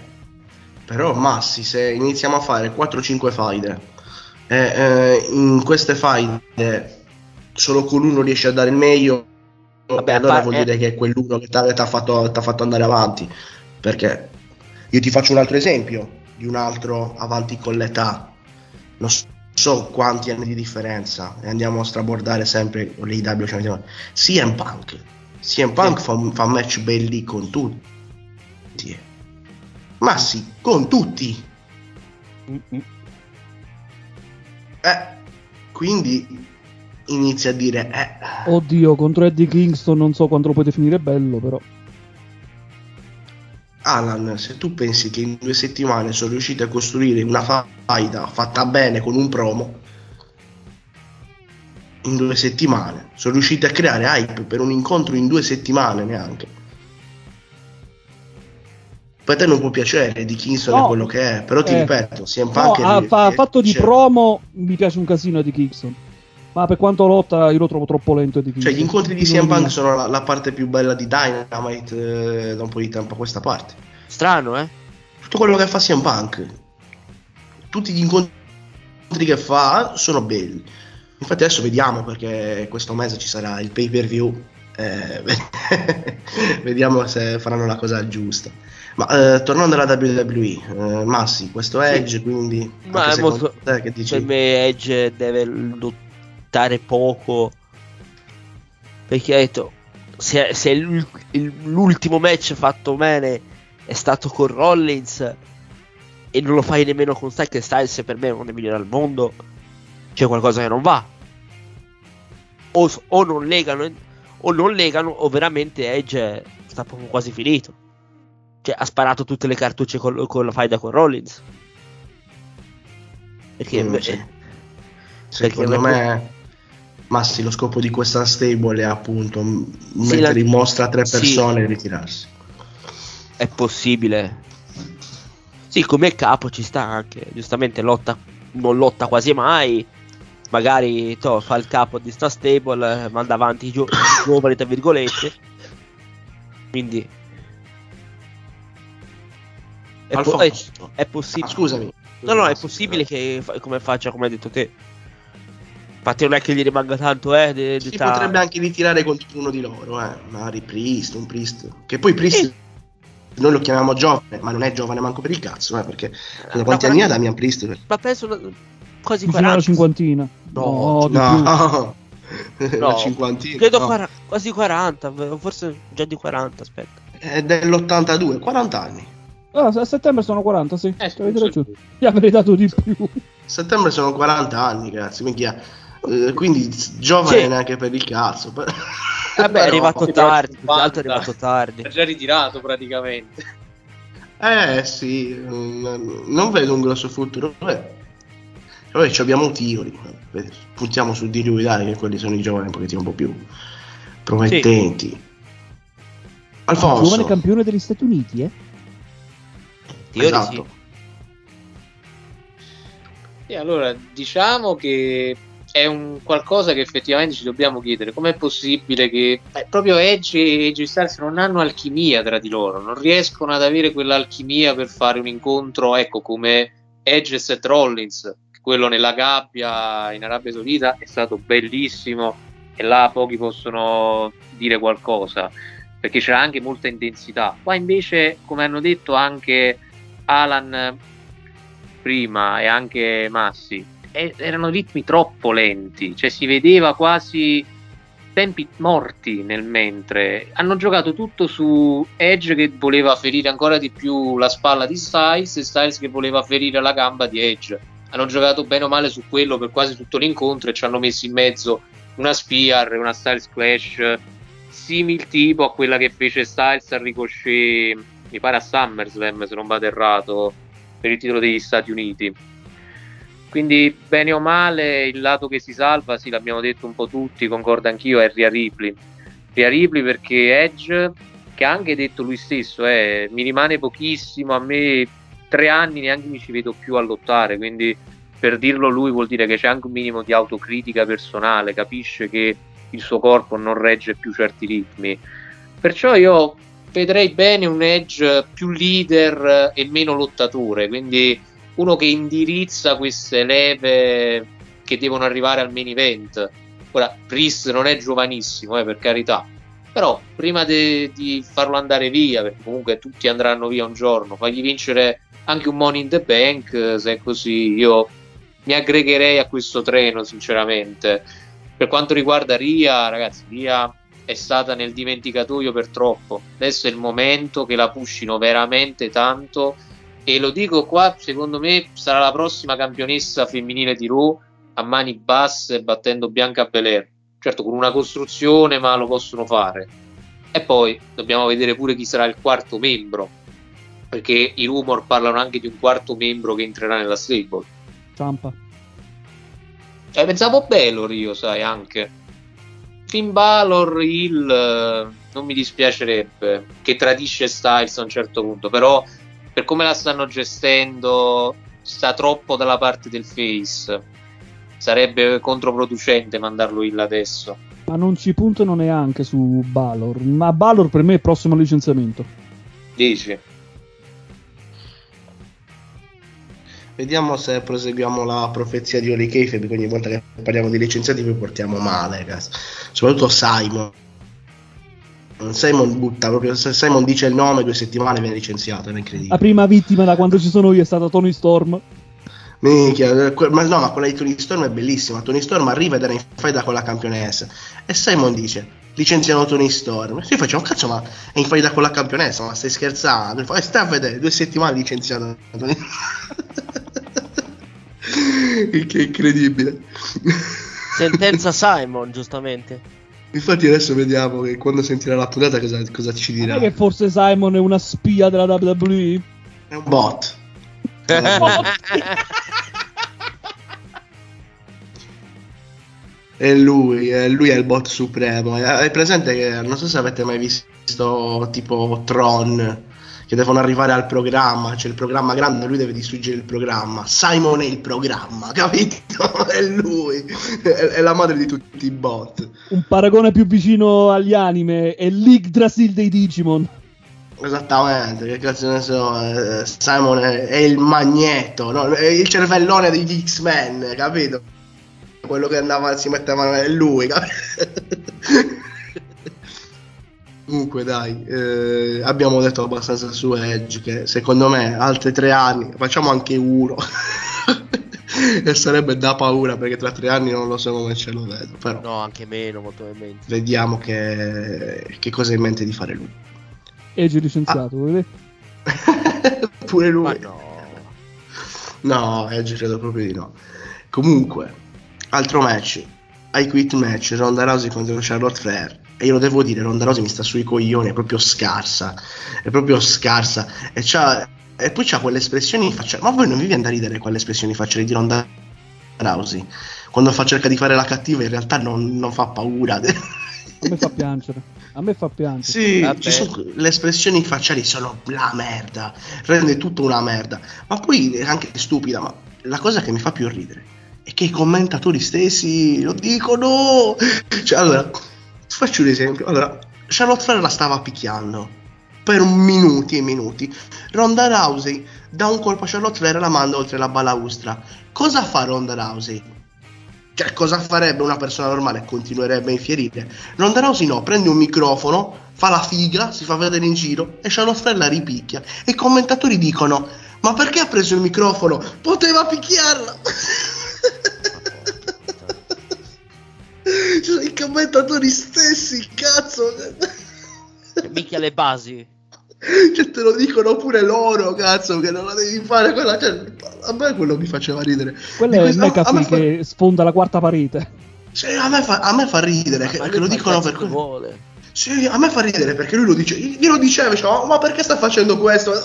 però Massi, se iniziamo a fare 4-5 faide, e eh, in queste faide solo con uno riesce a dare il meglio, Vabbè, allora vuol eh. dire che è quell'uno che ti ha fatto, fatto andare avanti. Perché io ti faccio un altro esempio di un altro avanti con l'età. Non so quanti anni di differenza e andiamo a strabordare sempre. Cioè, andiamo- CM Punk. CM Punk fa, fa match belli con tutti. Ma sì, con tutti. Mm-mm. Eh, quindi inizia a dire, eh, Oddio, contro Eddie Kingston non so quanto lo puoi definire bello, però. Alan, se tu pensi che in due settimane sono riusciti a costruire una faida fatta bene con un promo, in due settimane sono riusciti a creare hype per un incontro in due settimane neanche. Per te non può piacere di Kingston No. è quello che è, però ti Eh. ripeto, CM No, Punk ha lì- fa- fatto di cioè, promo mi piace un casino di Kingston. Ma per quanto lotta io lo trovo troppo lento e difficile. Cioè, gli incontri di CM Punk sono la, la parte più bella di Dynamite eh, da un po' di tempo a questa parte. Strano, eh? Tutto quello che fa CM Punk, tutti gli incontri che fa sono belli. Infatti adesso vediamo perché questo mese ci sarà il pay per view. eh, vediamo se faranno la cosa giusta. Ma eh, tornando alla WWE, eh, Massi, questo Sì. Edge, quindi Ma è molto- te che dici? Per me Edge deve lottare poco. Perché ha detto, se, se il- l'ultimo match fatto bene è stato con Rollins e non lo fai nemmeno con Styles, Styles per me è uno dei migliori al mondo, c'è qualcosa che non va. O, o non legano, o non legano, o veramente Edge sta proprio quasi finito. Cioè, ha sparato tutte le cartucce con, con la faida con Rollins. Perché Mm, sì. perché Secondo per- me, Massi, lo scopo di questa stable è appunto Sì, mettere la- in mostra tre sì. persone e ritirarsi. è possibile. Sì, come capo ci sta anche. Giustamente lotta, non lotta quasi mai. Magari to, fa il capo di sta stable, manda avanti i gio- i giovani, tra virgolette. Quindi è, po- è- è possibile. Ah, scusami. No, no, è possibile che come faccia, come hai detto te. Infatti non è che gli rimanga tanto, eh, di, di Si ta- potrebbe anche ritirare contro uno di loro, eh. Magari Priest, un Priest. Che poi Priest noi lo chiamiamo giovane, ma non è giovane manco per il cazzo, eh, perché da quanti anni ha Damian Priest? Ma penso una- quasi Vicino alla 40. cinquantina. No, di più. no. No, La cinquantina. Credo no. quara- quasi 40, forse già di 40, aspetta. È dell'82, 40 anni. Ah, a settembre sono 40, sì. Eh, sì. ragione. Gli avrei dato di più. settembre sono 40 anni, ragazzi, minchia. Eh, quindi giovane Sì. neanche per il cazzo. Vabbè, è Però- arrivato tardi, più è 50. arrivato tardi. È già ritirato praticamente. Eh sì, non vedo un grosso futuro. Vabbè, Vabbè, ci abbiamo Tivoli. eh, Puntiamo su di lui, dai, che quelli sono i giovani un pochettino un po' più promettenti. Alfonso, Giovane campione degli Stati Uniti, eh? Teori esatto. sì. E allora diciamo che è un qualcosa che effettivamente ci dobbiamo chiedere. Com'è possibile che eh, proprio Edge e AJ Styles non hanno alchimia tra di loro, non riescono ad avere quell'alchimia per fare un incontro, ecco, come Edge e Seth Rollins, quello nella gabbia in Arabia Saudita è stato bellissimo e là pochi possono dire qualcosa perché c'era anche molta intensità. Qua invece, come hanno detto anche Alan prima e anche Massi, erano ritmi troppo lenti, cioè si vedeva quasi tempi morti nel mentre. Hanno giocato tutto su Edge che voleva ferire ancora di più la spalla di Styles e Styles che voleva ferire la gamba di Edge. Hanno giocato bene o male su quello per quasi tutto l'incontro e ci hanno messo in mezzo una Spear e una Styles Clash simil tipo a quella che fece Styles a Ricochet, mi pare a SummerSlam se non vado errato, per il titolo degli Stati Uniti. Quindi, bene o male, il lato che si salva, sì, l'abbiamo detto un po' tutti, concordo anch'io, è Rhea Ripley. Rhea Ripley perché Edge, che ha anche detto lui stesso, eh, mi rimane pochissimo, a me tre anni neanche mi ci vedo più a lottare, quindi per dirlo lui vuol dire che c'è anche un minimo di autocritica personale, capisce che il suo corpo non regge più certi ritmi. Perciò io vedrei bene un Edge più leader e meno lottatore, quindi uno che indirizza queste leve che devono arrivare al main event. Ora, Priest non è giovanissimo, eh, per carità, però prima de- di farlo andare via, perché comunque tutti andranno via un giorno, fagli vincere anche un Money in the Bank, se è così, io mi aggregherei a questo treno, sinceramente. Per quanto riguarda Ria, ragazzi, Ria è stata nel dimenticatoio per troppo. Adesso è il momento che la pushino veramente tanto. E lo dico qua, secondo me sarà la prossima campionessa femminile di Raw a mani basse battendo Bianca Belair. Certo, con una costruzione, ma lo possono fare. E poi dobbiamo vedere pure chi sarà il quarto membro. Perché i rumor parlano anche di un quarto membro che entrerà nella stable. Ciampa. Eh, pensavo bello Rio, sai, anche. Finn Balor, Hill, eh, non mi dispiacerebbe, che tradisce Styles a un certo punto, però per come la stanno gestendo sta troppo dalla parte del face. sarebbe controproducente mandarlo in là adesso. Ma non ci puntano neanche su Balor. Ma Balor per me è prossimo al licenziamento. Dici? Vediamo se proseguiamo la profezia di Oli Keife, perché ogni volta che parliamo di licenziati vi portiamo male, ragazzi. Soprattutto Simon. Simon butta proprio, se Simon dice il nome, due settimane viene licenziato, è La incredibile. prima vittima da quando ci sono io è stata Tony Storm. Minchia, que- ma no, ma quella di Tony Storm è bellissima. Tony Storm arriva ed era in faida con la campionessa. E Simon dice: licenziano Tony Storm. Io faccio, cazzo, ma è in faida con la campionessa, ma stai scherzando? E "Eh, stai a vedere, due settimane licenziato Tony Che incredibile. Sentenza Simon, giustamente. Infatti adesso vediamo che quando sentirà la puntata cosa, cosa ci Non dirà. è che forse Simon è una spia della WWE? È un bot. È lui, è lui è il bot supremo. Eh, Hai presente che non so se avete mai visto tipo Tron che devono arrivare al programma, c'è il programma grande, lui deve distruggere il programma. Simon è il programma, capito? È lui, è, è la madre di tutti i bot. Un paragone più vicino agli anime è l'Yggdrasil dei Digimon. Esattamente, che cazzo ne so, eh, Simon è, è il magneto, no? è il cervellone degli X-Men, capito? Quello che andava, si metteva è lui, capito? Comunque dai, eh, abbiamo detto abbastanza su Edge che secondo me altri tre anni, facciamo anche uno e sarebbe da paura perché tra tre anni non lo so come ce lo vedo, però No, anche meno, molto probabilmente. vediamo che, che cosa ha in mente di fare lui. Edge licenziato, vedete? Pure lui. Ma no. No, Edge credo proprio di no. Comunque, altro match. I quit match, Ronda Rousey contro Charlotte Flair. E io lo devo dire, Ronda Rousey mi sta sui coglioni, è proprio scarsa. È proprio scarsa. E, c'ha- e poi c'ha quelle espressioni facciali. Ma voi non vi viene da ridere quelle espressioni facciali di Ronda Rousey? Quando fa cerca di fare la cattiva in realtà non, non fa paura. A me fa piangere. A me fa piangere. Sì, sono- le espressioni facciali sono la merda, rende tutto una merda. Ma poi è anche stupida, ma la cosa che mi fa più ridere è che i commentatori stessi lo dicono. Cioè, allora, faccio un esempio. Allora, Charlotte Flair la stava picchiando per minuti e minuti. Ronda Rousey dà un colpo a Charlotte Flair e la manda oltre la balaustra. Cosa fa Ronda Rousey? Cioè, cosa farebbe una persona normale? Continuerebbe a infierire. Ronda Rousey no, prende un microfono, fa la figa, si fa vedere in giro e Charlotte Flair la ripicchia. E i commentatori dicono: Ma perché ha preso il microfono? Poteva picchiarla! Ci sono i commentatori stessi, cazzo! Mica le basi. Cioè, te lo dicono pure loro, cazzo, che non la devi fare quella. Cioè, a me quello mi faceva ridere. Quello è questo- a- a me McAfee fa- che sfonda la quarta parete. Sì, a me fa, a me fa ridere che, Ma che lo il dicono per quello. vuole. Sì, a me fa ridere perché lui lo dice. Glielo diceva, diceva, "Oh, ma perché sta facendo questo?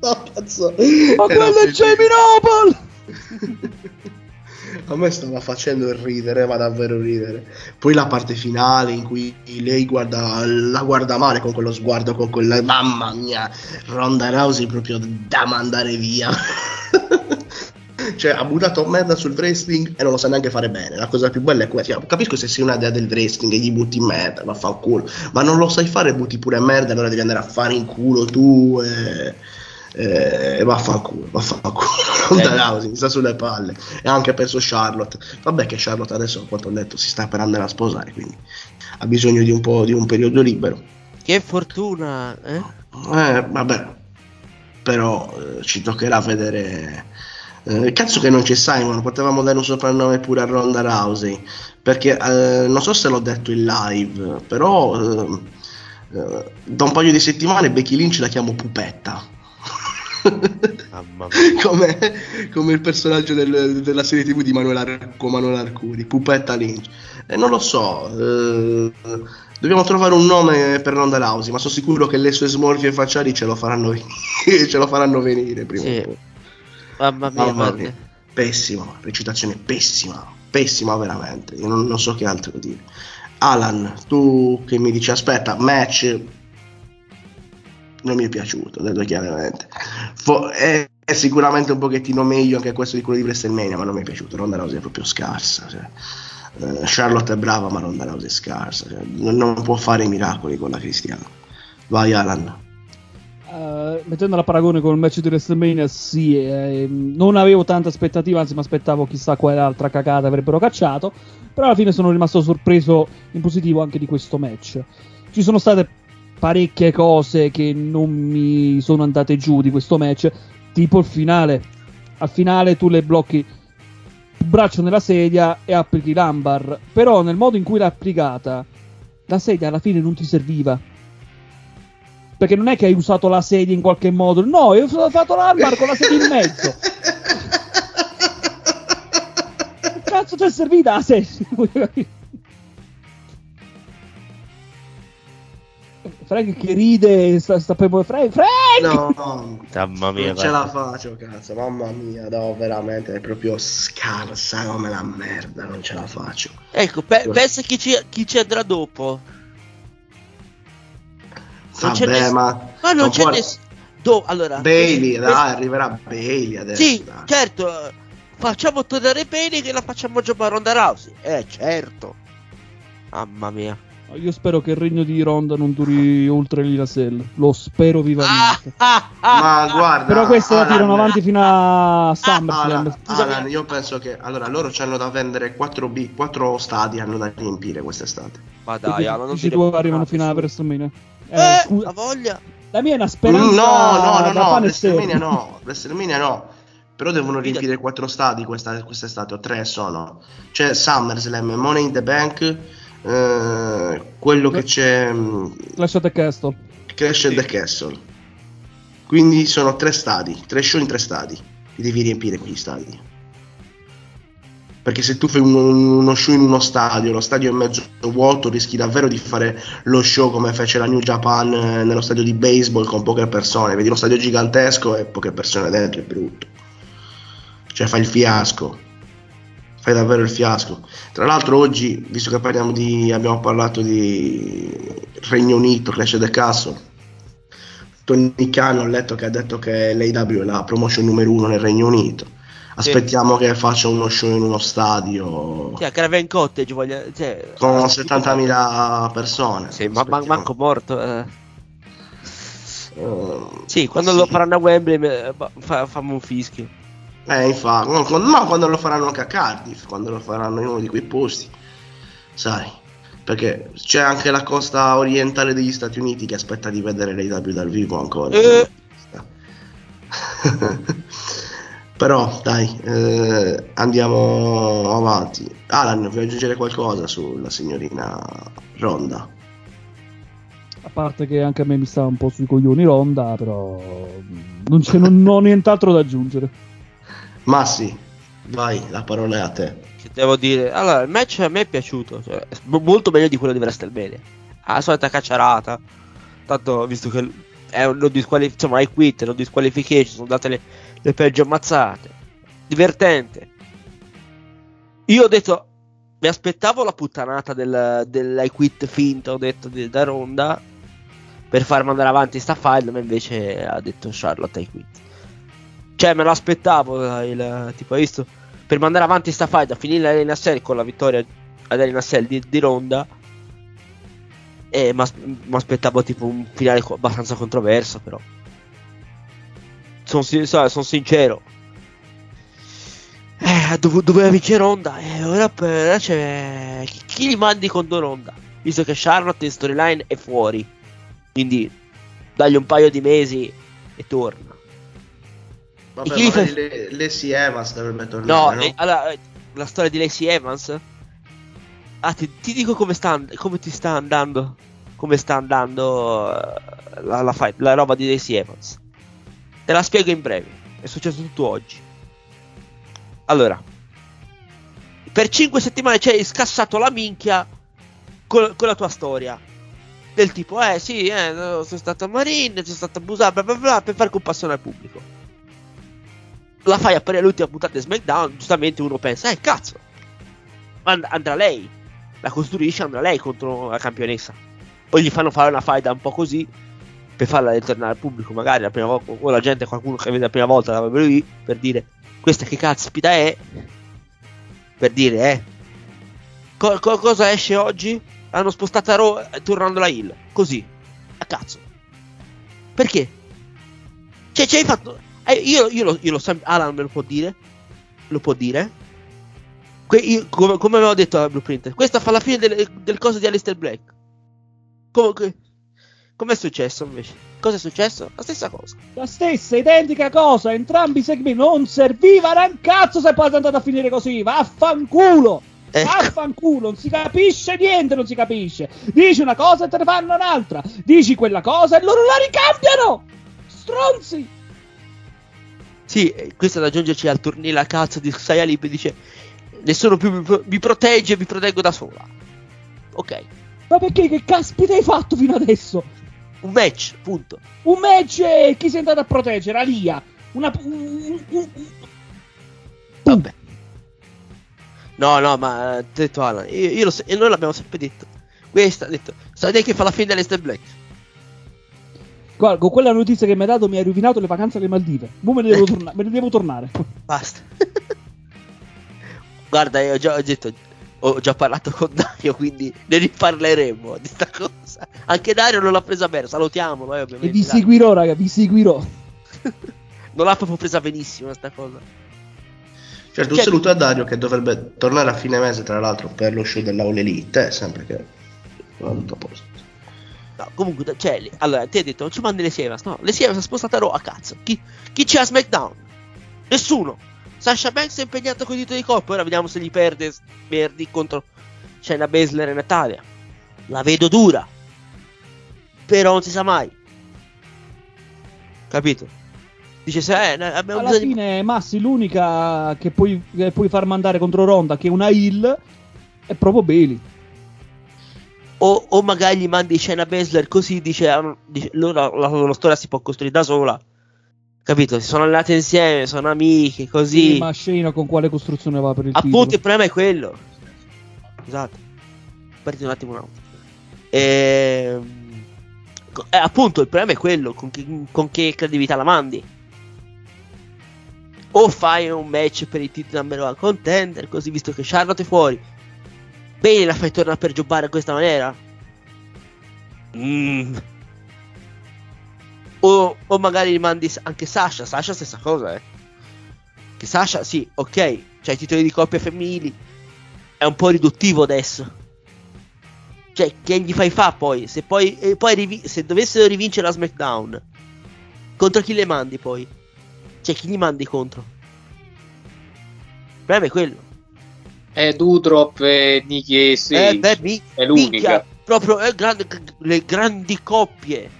no, cazzo. Ma quello è. Jamie Noble! A me stava facendo ridere, ma davvero ridere. Poi la parte finale in cui lei guarda, la guarda male con quello sguardo, con quella. Mamma mia, Ronda Rousey proprio da mandare via. cioè, ha buttato merda sul wrestling e non lo sa neanche fare bene. La cosa più bella è questa. Capisco se sei una dea del wrestling e gli butti merda, vaffanculo. Ma non lo sai fare, butti pure merda, allora devi andare a fare in culo tu. E... E vaffanculo, vaffanculo. Ronda Rousey mi sta sulle palle. E anche perso Charlotte. Vabbè, che Charlotte adesso, a quanto ho detto, si sta per andare a sposare, quindi ha bisogno di un po' di un periodo libero. Che fortuna, eh? Eh, vabbè, però eh, ci toccherà vedere. Eh, cazzo che non c'è Simon, potevamo dare un soprannome pure a Ronda Rousey. Perché eh, non so se l'ho detto in live, però eh, eh, da un paio di settimane Becky Lynch la chiamo Pupetta. Come, come il personaggio del- della serie tv di Manuel, Arco, Manuel Arcuri, Pupetta Lynch. E non lo so, eh, dobbiamo trovare un nome per Ronda Rousey, ma sono sicuro che le sue smorfie facciali ce lo faranno venire, ce lo faranno venire prima Sì. o poi. Mamma mia, Mamma mia. Pessima, recitazione pessima, pessima veramente, io non, non so che altro dire. Alan, tu che mi dici aspetta, match non mi è piaciuto, detto chiaramente. Fo- è, è sicuramente un pochettino meglio anche questo di quello di WrestleMania, ma non mi è piaciuto. Ronda Rousey è proprio scarsa. Cioè. Eh, Charlotte è brava, ma Ronda Rousey è scarsa. Cioè, non, non può fare i miracoli con la Cristiano. Vai, Alan. Uh, mettendo la paragone con il match di WrestleMania, sì, eh, non avevo tante aspettative, anzi mi aspettavo chissà quale altra cagata avrebbero cacciato, però alla fine sono rimasto sorpreso in positivo anche di questo match. Ci sono state parecchie cose che non mi sono andate giù di questo match, tipo il finale. Al finale tu le blocchi il braccio nella sedia e applichi l'ambar, però nel modo in cui l'ha applicata, la sedia alla fine non ti serviva perché non è che hai usato la sedia in qualche modo, no, hai fatto l'Albar con la sedia in mezzo. che cazzo ti è servita la sedia? Frank che ride, sta, sta poi Frank, Frank! No, no, Mamma mia, non ce la faccio, cazzo, mamma mia, no, veramente è proprio scarsa come la merda, non ce la faccio. Ecco, pe- pensa chi ci, chi ci andrà dopo. Non c'è Vabbè, ness- ma, Ma non non c'è può- nessuno. Do, allora. Bailey, questo- dai, arriverà Bailey adesso. Sì, dai. certo. eh, Facciamo tornare Bailey che la facciamo giocare a Ronda Rousey. Eh, certo. Mamma mia. Io spero che il regno di Ronda non duri oltre l'Ila Cell. Lo spero vivamente. Ah, ah, Ma guarda, Però questa la tirano avanti fino a SummerSlam. Alan, io penso che allora loro hanno da vendere 4, B, 4 stadi hanno da riempire quest'estate. Ma dai, Alan, non tu devo arrivano fino alla nessuno. WrestleMania. Eh, Eh, scusa, la voglia. la mia è una No, speranza no, no, no, pane WrestleMania no, WrestleMania no. Però devono riempire 4 stadi questa, quest'estate, o 3 sono. C'è SummerSlam, Money in the Bank, eh, quello che c'è Clash at the Castle. Clash at the Castle. Quindi sono 3 stadi, 3 show in 3 stadi. Li devi riempire quegli stadi. Perché se tu fai un- uno show in uno stadio, lo stadio è mezzo vuoto, rischi davvero di fare lo show come fece la New Japan eh, nello stadio di baseball con poche persone. Vedi lo stadio gigantesco e poche persone dentro, è brutto. Cioè fai il fiasco. Fai davvero il fiasco. Tra l'altro oggi, visto che parliamo di abbiamo parlato di Regno Unito, Clash of the Castle, Tony Khan ho letto che ha detto che l'AW è la promotion numero uno nel Regno Unito. Aspettiamo che faccia uno show in uno stadio Sì, a Craven Cottage voglio... Cioè, con ah, 70.000 persone. Sì, ma ma- Aspettiamo. manco morto. eh. Eh, Sì, quando sì. lo faranno a Wembley eh, fa- fammi un fischio. Eh, infatti, no, con- no, quando lo faranno anche a Cardiff, quando lo faranno in uno di quei posti, sai, perché c'è anche la costa orientale degli Stati Uniti che aspetta di vedere l'AW dal vivo ancora. Eh. Però, dai, eh, andiamo avanti. Alan, vuoi aggiungere qualcosa sulla signorina Ronda? A parte che anche a me mi sta un po' sui coglioni Ronda, però non c'è non, non ho nient'altro da aggiungere. Massi, vai, la parola è a te. Che devo dire? Allora, il match a me è piaciuto. Cioè, molto meglio di quello di WrestleMania. Ha la solita cacciarata. Tanto, visto che è un disqualif- insomma, hai quit, non disqualification, sono date le, le peggio ammazzate. Divertente. Io ho detto, mi aspettavo la puttanata del, dell'I quit finta, ho detto, di- da Ronda, per far mandare avanti sta file, ma invece ha detto Charlotte I quit. Cioè, me l'aspettavo, eh, il, tipo, hai visto? Per mandare avanti sta fight, a finire l'Arena Cell con la vittoria ad Arena Cell di, di Ronda. E mi aspettavo tipo un finale co- abbastanza controverso, però. Sono sincero. Eh, dove, doveva vincere Ronda. E ora, per, ora c'è. Chi li mandi contro Ronda? Visto che Charlotte in storyline è fuori. Quindi, dagli un paio di mesi e torna. Vabbè, magari le, Lacey Evans dovrebbe No, tornare, no? eh, allora, eh, la storia di Lacey Evans. Ah, ti, ti dico come, sta, come ti sta andando. Come sta andando eh, la, la, fight- la roba di Lacey Evans. Te la spiego in breve. È successo tutto oggi. Allora, per 5 settimane ci hai scassato la minchia con, con la tua storia. Del tipo, eh sì, eh, no, sono stato a Marine, sono stato abusato, bla bla bla, per fare compassione al pubblico la fai apparire all'ultima puntata di SmackDown, giustamente uno pensa, eh cazzo, and- andrà lei, la costruisce, andrà lei contro la campionessa. Poi gli fanno fare una fight un po' così, per farla ritornare al pubblico, magari la prima volta, o la gente, qualcuno che vede la prima volta la va lì per dire questa che caspita è, per dire eh, co- co- cosa esce oggi? Hanno spostata Raw eh, tornando la Hill, così, a cazzo. Perché? Cioè, ci hai fatto... eh, io, io lo, io lo so, Alan me lo può dire, lo può dire. Que- io- come, come avevo detto alla Blueprint, questa fa la fine del, del coso di Alistair Black. Come, com'è successo invece? Cosa è successo? La stessa cosa. La stessa identica cosa, entrambi i segmenti non serviva un cazzo se poi è andato a finire così, vaffanculo! Ecco. Vaffanculo, non si capisce niente, non si capisce. Dici una cosa e te ne fanno un'altra. Dici quella cosa e loro la ricambiano. Stronzi. Sì, questo è da aggiungerci al torneo a cazzo di Sayalib dice nessuno più mi, pro- mi protegge, mi proteggo da sola. Ok, Ma perché che caspita hai fatto fino adesso? un match, punto. Un match e chi sei andato a proteggere? Alia. Una un- un- un- Vabbè. No, no, ma eh, detto Alan, io, io lo so- e noi l'abbiamo sempre detto. Questa ha detto, sapete che fa la fine dell'Ester Black? Guarda, con quella notizia che mi hai dato mi hai rovinato le vacanze alle Maldive. Mo me ne devo, torna- me ne devo tornare. Basta. Guarda, io ho già ho detto, ho già parlato con Dario, quindi ne riparleremo di sta cosa. Anche Dario non l'ha presa bene, salutiamolo. Eh, E ovviamente, vi seguirò, raga, vi seguirò. Non l'ha proprio presa benissimo sta cosa. Certo, un Cioè- saluto a Dario che dovrebbe tornare a fine mese, tra l'altro, per lo show dell'Aula Elite, eh, sempre che va tutto a posto. No, comunque, cioè, allora, ti hai detto, non ci mandi le Sievas, no? Le Sievas è spostata a Raw a cazzo. Chi, chi c'è a SmackDown? Nessuno. Sasha Banks è impegnato con i titoli di coppia, ora vediamo se gli perde merdi contro Shayna Baszler e Natalia. La vedo dura. Però non si sa mai. Capito? Dice se eh, abbiamo Alla bisogno fine, Massi, l'unica che puoi, che puoi far mandare contro Ronda, che è una heal, è proprio Bailey. O, o magari gli mandi Shayna Baszler così dice, ah, dice loro, la loro storia si può costruire da sola. Capito? si sono allenate insieme sono amiche così. Sì, ma Shayna con quale costruzione va per il appunto il titolo? problema è quello. Esatto. Partito un attimo un attimo Ehm, eh, appunto il problema è quello con che, con che credibilità la mandi. O fai un match per il titolo number one contender così visto che Charlotte è fuori Bene la fai tornare per giocare in questa maniera? Mm. O, o magari rimandi anche Sasha. Sasha stessa cosa, eh. Che Sasha, sì, ok, c'ha i titoli di coppia femminili. È un po' riduttivo adesso. Cioè, che gli fai fa poi? Se poi, e poi rivi- se dovessero rivincere la SmackDown, contro chi le mandi poi? Cioè, chi gli mandi contro? Il problema è quello. È Dudrop e Nikki e Sage. Eh, beh, mi- è l'unica. minchia, proprio eh, grande- le grandi coppie.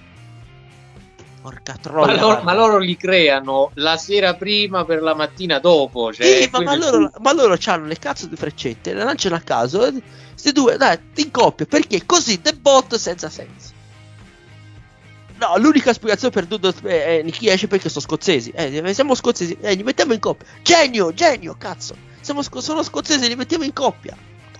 Porca troia. Ma loro, ma loro li creano la sera prima per la mattina dopo. Cioè, Sì, ma, ma è loro, ma loro hanno le cazzo di freccette, le lanciano a caso. e Queste due, dai, in coppia, perché così the bot senza senso. No, l'unica spiegazione per Dudo è Nicky esce perché sono scozzesi. Eh, siamo scozzesi, eh, li mettiamo in coppia. Genio, genio, cazzo. Siamo, sco- sono scozzesi, li mettiamo in coppia.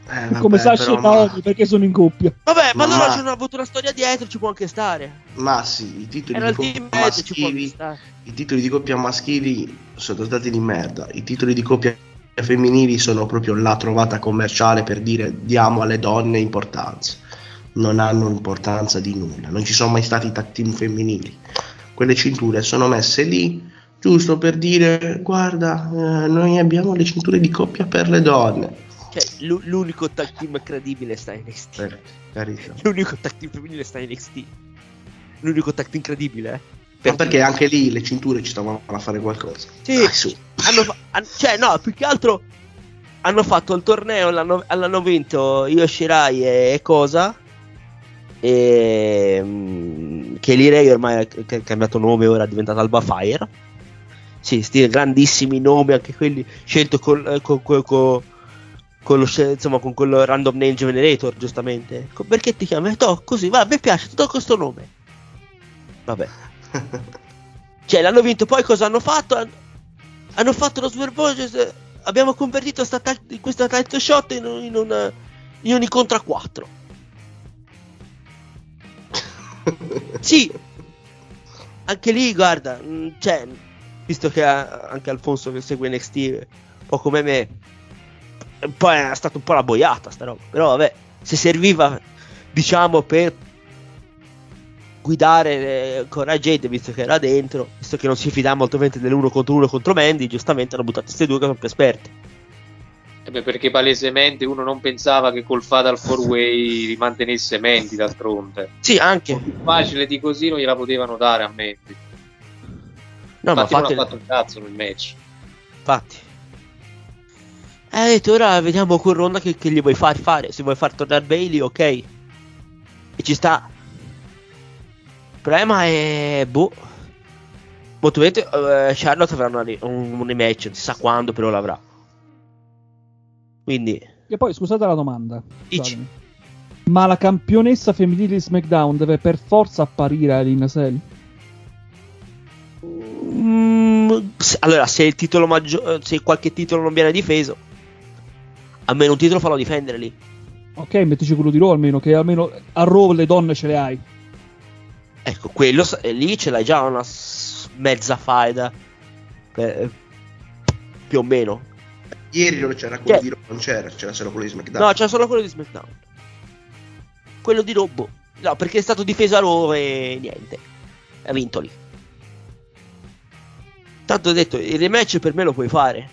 Eh, vabbè, Come Sasha e Naomi, perché sono in coppia. Vabbè, ma, Ma- loro ma- hanno avuto una storia dietro, ci può anche stare. Ma sì, i titoli, Era di coppia match, ci può anche maschili, stare. i titoli di coppia maschili sono stati di merda. I titoli di coppia femminili sono proprio la trovata commerciale per dire diamo alle donne importanza. Non hanno importanza di nulla. Non ci sono mai stati tag team femminili. Quelle cinture sono messe lì giusto per dire guarda, eh, noi abbiamo le cinture di coppia per le donne. Cioè, l'u- l'unico tag team credibile sta in NXT. Per carità. L'unico tag team femminile sta in NXT. L'unico tag team credibile, eh. Ma perché anche lì le cinture ci stavano a fare qualcosa. Sì. Dai, su. hanno fa- han- cioè, no, più che altro hanno fatto il torneo, l'hanno, l'hanno vinto Io Shirai e, cosa. E mm, che Ray ormai ha cambiato nome, ora è diventato Alba Fire. Sì, sti grandissimi nomi, anche quelli scelto col, eh, co- co- co- con lo insomma, con quello random name generator, giustamente. Co- Perché ti chiami? To, così, va, mi piace, ti do questo nome. Vabbè. Cioè, l'hanno vinto, poi cosa hanno fatto? Han- Hanno fatto lo Swerve Voyages, Abbiamo convertito sta ta- questa title shot in, un- in un in un incontro a 4. Sì, anche lì, guarda, mh, cioè, visto che ha- anche Alfonso che segue NXT, un po' come me, un po' è stata un po' la boiata sta roba. Però vabbè, se serviva, diciamo, per guidare eh, Cora Jade, visto che era dentro, visto che non si fidava molto bene dell'uno contro uno contro Mandy, giustamente hanno buttato queste due che sono più esperti. Eh beh, perché palesemente uno non pensava che col Fatal 4-Way rimantenesse Mandy d'altronde. Sì, anche. Più facile di così non gliela potevano dare a Mandy. No, ma Infatti non fate- ha fatto un cazzo nel match. Infatti. Eh, detto, ora vediamo con Ronda che, che gli vuoi far fare. Se vuoi far tornare Bailey, ok. E ci sta. Il problema è. Boh. Molto probabilmente, eh, Charlotte avrà una un, un rematch, non si sa quando, però l'avrà. Quindi. E poi scusate la domanda. Ma la campionessa femminile di SmackDown deve per forza apparire a Lina Sell? Mm, allora, se il titolo maggiore. Se qualche titolo non viene difeso. Almeno un titolo fallo difendere lì. Ok, mettici quello di Raw almeno, che almeno a Raw le donne ce le hai. Ecco, quello eh, lì ce l'hai già una mezza faida. Per- più o meno. Ieri non c'era quello Che- di Raw, non c'era, c'era solo quello di SmackDown. No, c'era solo quello di SmackDown. Quello di Robbo. No, perché è stato difeso a Raw e niente. Ha vinto lì. Tanto ho detto, il rematch per me lo puoi fare.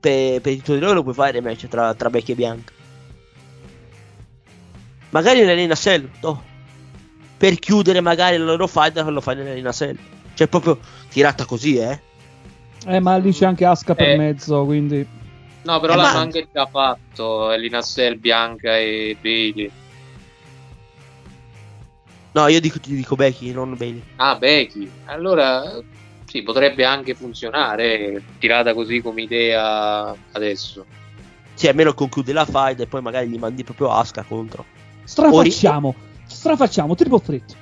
Per, per il titolo di Raw lo puoi fare il rematch tra, tra Becky e Bianca. Magari nell'Arena Cell, no. Per chiudere magari la loro fight lo fai nell'Arena Cell. Cioè proprio tirata così, eh. Eh, ma lì c'è anche Asuka per Eh. mezzo, quindi... No, però Eh, l'hanno ma- anche già fatto Elina Cell, Bianca e Bailey. No, io dico, ti dico Becky, non Bailey. Ah, Becky. Allora, sì, potrebbe anche funzionare, tirata così come idea adesso. Sì, almeno conclude la fight e poi magari gli mandi proprio Asuka contro. Strafacciamo! Strafacciamo, triple threat.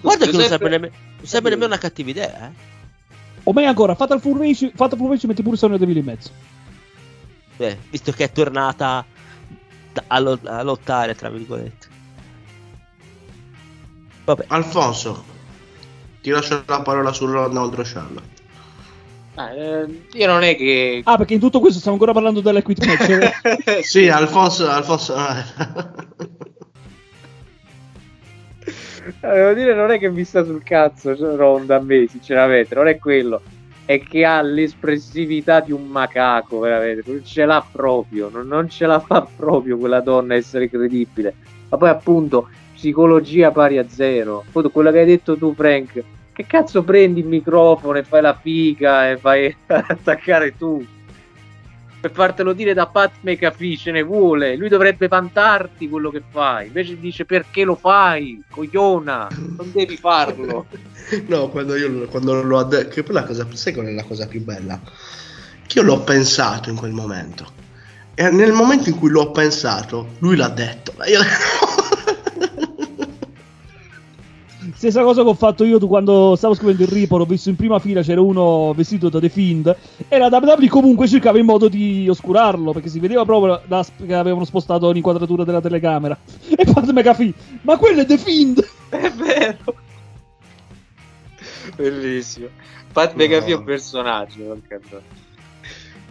Guarda che non sarebbe, nemme- non sarebbe nemmeno una cattiva idea, eh. O meglio ancora, Fatal Formation, Fatal Formation metti pure Sonia Deville in mezzo. Beh, visto che è tornata a, lo- a lottare, tra virgolette. Vabbè, Alfonso, ti lascio la parola su Ronda contro Charlotte. Ah, eh, io non è che... Ah, perché in tutto questo stiamo ancora parlando dell'Equity Match. Sì, Alfonso, Alfonso... Eh, Devo dire, non è che mi sta sul cazzo cioè, Ronda a me, sinceramente, non è quello. È che ha l'espressività di un macaco, veramente. Non ce l'ha proprio, non, non ce la fa proprio quella donna essere credibile. Ma poi, appunto, psicologia pari a zero. Appunto, quello che hai detto tu, Frank. Che cazzo prendi il microfono e fai la figa e fai attaccare tu? Per fartelo dire da Pat McAfee ce ne vuole. Lui dovrebbe vantarti quello che fai. Invece dice perché lo fai, cogliona. Non devi farlo. No, quando io quando l'ho detto, che poi la cosa, sai qual è la cosa più bella? Che io l'ho pensato in quel momento. E nel momento in cui l'ho pensato, lui l'ha detto. Io... Stessa cosa che ho fatto io tu quando stavo scrivendo il report, ho visto in prima fila c'era uno vestito da The Fiend e la WWE comunque cercava in modo di oscurarlo perché si vedeva proprio da- che avevano spostato l'inquadratura della telecamera. E Pat McAfee, ma quello è The Fiend! È vero. Bellissimo. Pat No. McAfee è un personaggio. porca troia.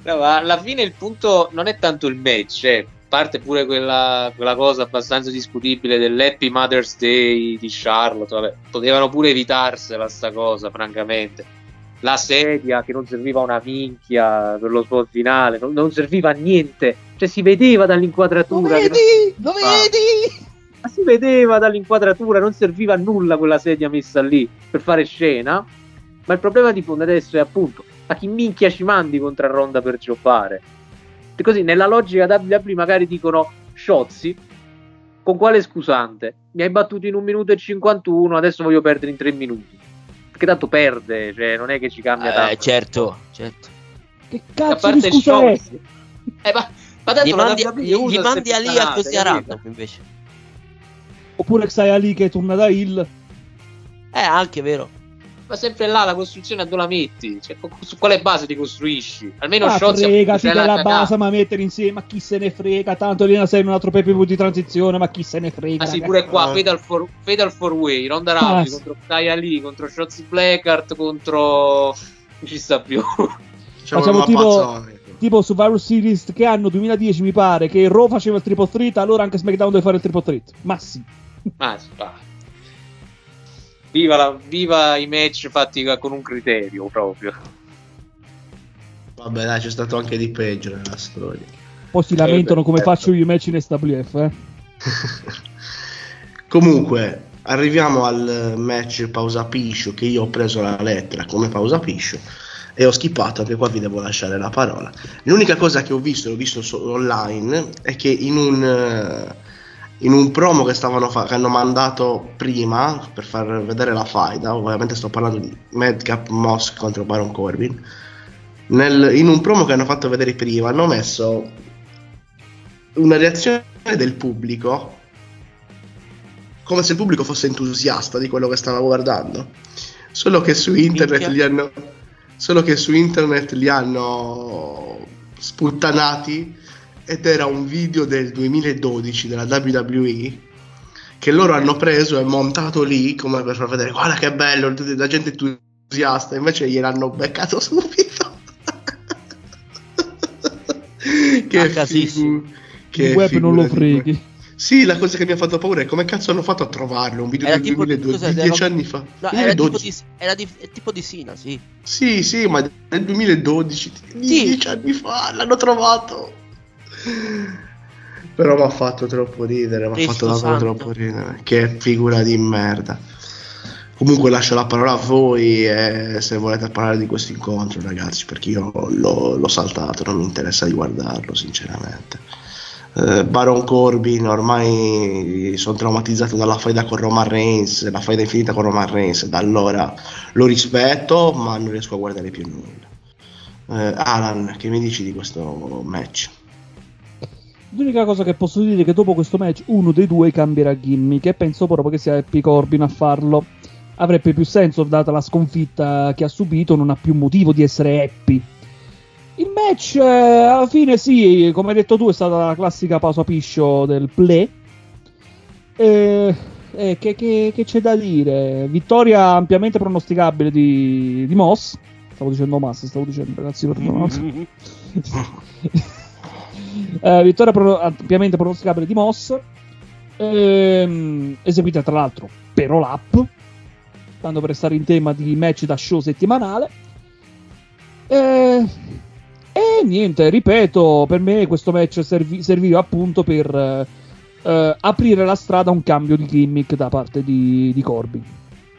No, ma alla fine il punto non è tanto il match, eh. Parte pure quella, quella cosa abbastanza discutibile dell'Happy Mother's Day di Charlotte. Vabbè, potevano pure evitarsela sta cosa, francamente. La sedia che non serviva a una minchia per lo spot finale, non, non serviva a niente. Cioè, si vedeva Lo dall'inquadratura. non- vedi? Lo Ah. vedi? ma si vedeva dall'inquadratura, non serviva a nulla quella sedia messa lì per fare scena. Ma il problema di fondo adesso è appunto a chi minchia ci mandi contro Ronda per giocare. Così nella logica WWE magari dicono Sciozzi, con quale scusante? Mi hai battuto in un minuto e 51, adesso voglio perdere in tre minuti. Perché tanto perde, cioè non è che ci cambia eh, tanto. certo, certo. Che A cazzo di parte scusa è? Sciozzi. Eh, ma, ma tanto Gli mandi, gli, gli mandi a lì a così a random invece. Oppure Xia lì che torna da Hill. Eh, anche vero. Ma sempre là la costruzione a dove la metti? Cioè, su quale base ti costruisci? Almeno Ma Shotzi fregati della cagata. base, ma mettere insieme, ma chi se ne frega? Tanto lì sei un altro PPV di transizione, ma chi se ne frega? Ah sì, pure qua, Fatal, for, Fatal Four Way, Ronda Ah, Rousey sì. contro Taya Lee, contro Shotzi Blackheart, contro... Non ci sta più. Facciamo Facciamo tipo- mazzone. Tipo Survivor Series che anno 2010 mi pare che Raw faceva il triple threat, allora anche SmackDown deve fare il triple threat. Ma sì. Ma va. Viva, la- viva i match fatti con un criterio proprio. Vabbè, dai, c'è stato anche di peggio nella storia. Poi si Eh, lamentano come certo. faccio io i match in SWF, eh. Comunque, arriviamo al match pausa piscio che io ho preso la lettera come pausa piscio e ho skippato anche qua vi devo lasciare la parola. L'unica cosa che ho visto, l'ho visto solo online, è che in un, eh, in un promo che, stavano fa- che hanno mandato prima per far vedere la faida, ovviamente sto parlando di Madcap Moss contro Baron Corbin, nel- in un promo che hanno fatto vedere prima hanno messo una reazione del pubblico come se il pubblico fosse entusiasta di quello che stava guardando. Solo che su internet li hanno. Solo che su internet li hanno sputtanati ed era un video del 2012 della WWE che loro hanno preso e montato lì come per far vedere guarda che bello, la gente è entusiasta, invece gliel'hanno beccato subito. Casissimo. figu- Il web non lo freghi. Sì, la cosa che mi ha fatto paura è come cazzo hanno fatto a trovarlo. Un video del tipo- 2012, cos'è, di era- 10 anni fa. No, era tipo 2012. di, era di- è tipo di Sina, sì. Sì, sì, ma nel 2012, di 10 anni fa, l'hanno trovato. Però mi ha fatto troppo ridere, mi ha fatto davvero troppo ridere. Che figura di merda. Comunque lascio la parola a voi e se volete parlare di questo incontro, ragazzi, perché io l'ho, l'ho saltato, non mi interessa di guardarlo, sinceramente. Eh, Baron Corbin ormai sono traumatizzato dalla faida con Roman Reigns, la faida infinita con Roman Reigns, da allora lo rispetto, ma non riesco a guardare più nulla. Eh, Alan, che mi dici di questo match? L'unica cosa che posso dire è che dopo questo match uno dei due cambierà gimmick e penso proprio che sia Happy Corbin a farlo. Avrebbe più senso, data la sconfitta che ha subito, non ha più motivo di essere happy. Il match, eh, alla fine, sì, come hai detto tu, è stata la classica pausa piscio del play. Eh, eh, che, che- che c'è da dire? Vittoria ampiamente pronosticabile di, di Moss. Stavo dicendo Moss, stavo dicendo, ragazzi, perdonate. Eh, vittoria pro- ampiamente pronosticabile di Moss. Ehm, eseguita tra l'altro per Up. Tanto per restare in tema di match da show settimanale. Eh, e niente, ripeto, per me questo match servi- serviva appunto per eh, aprire la strada a un cambio di gimmick da parte di, di Corbin.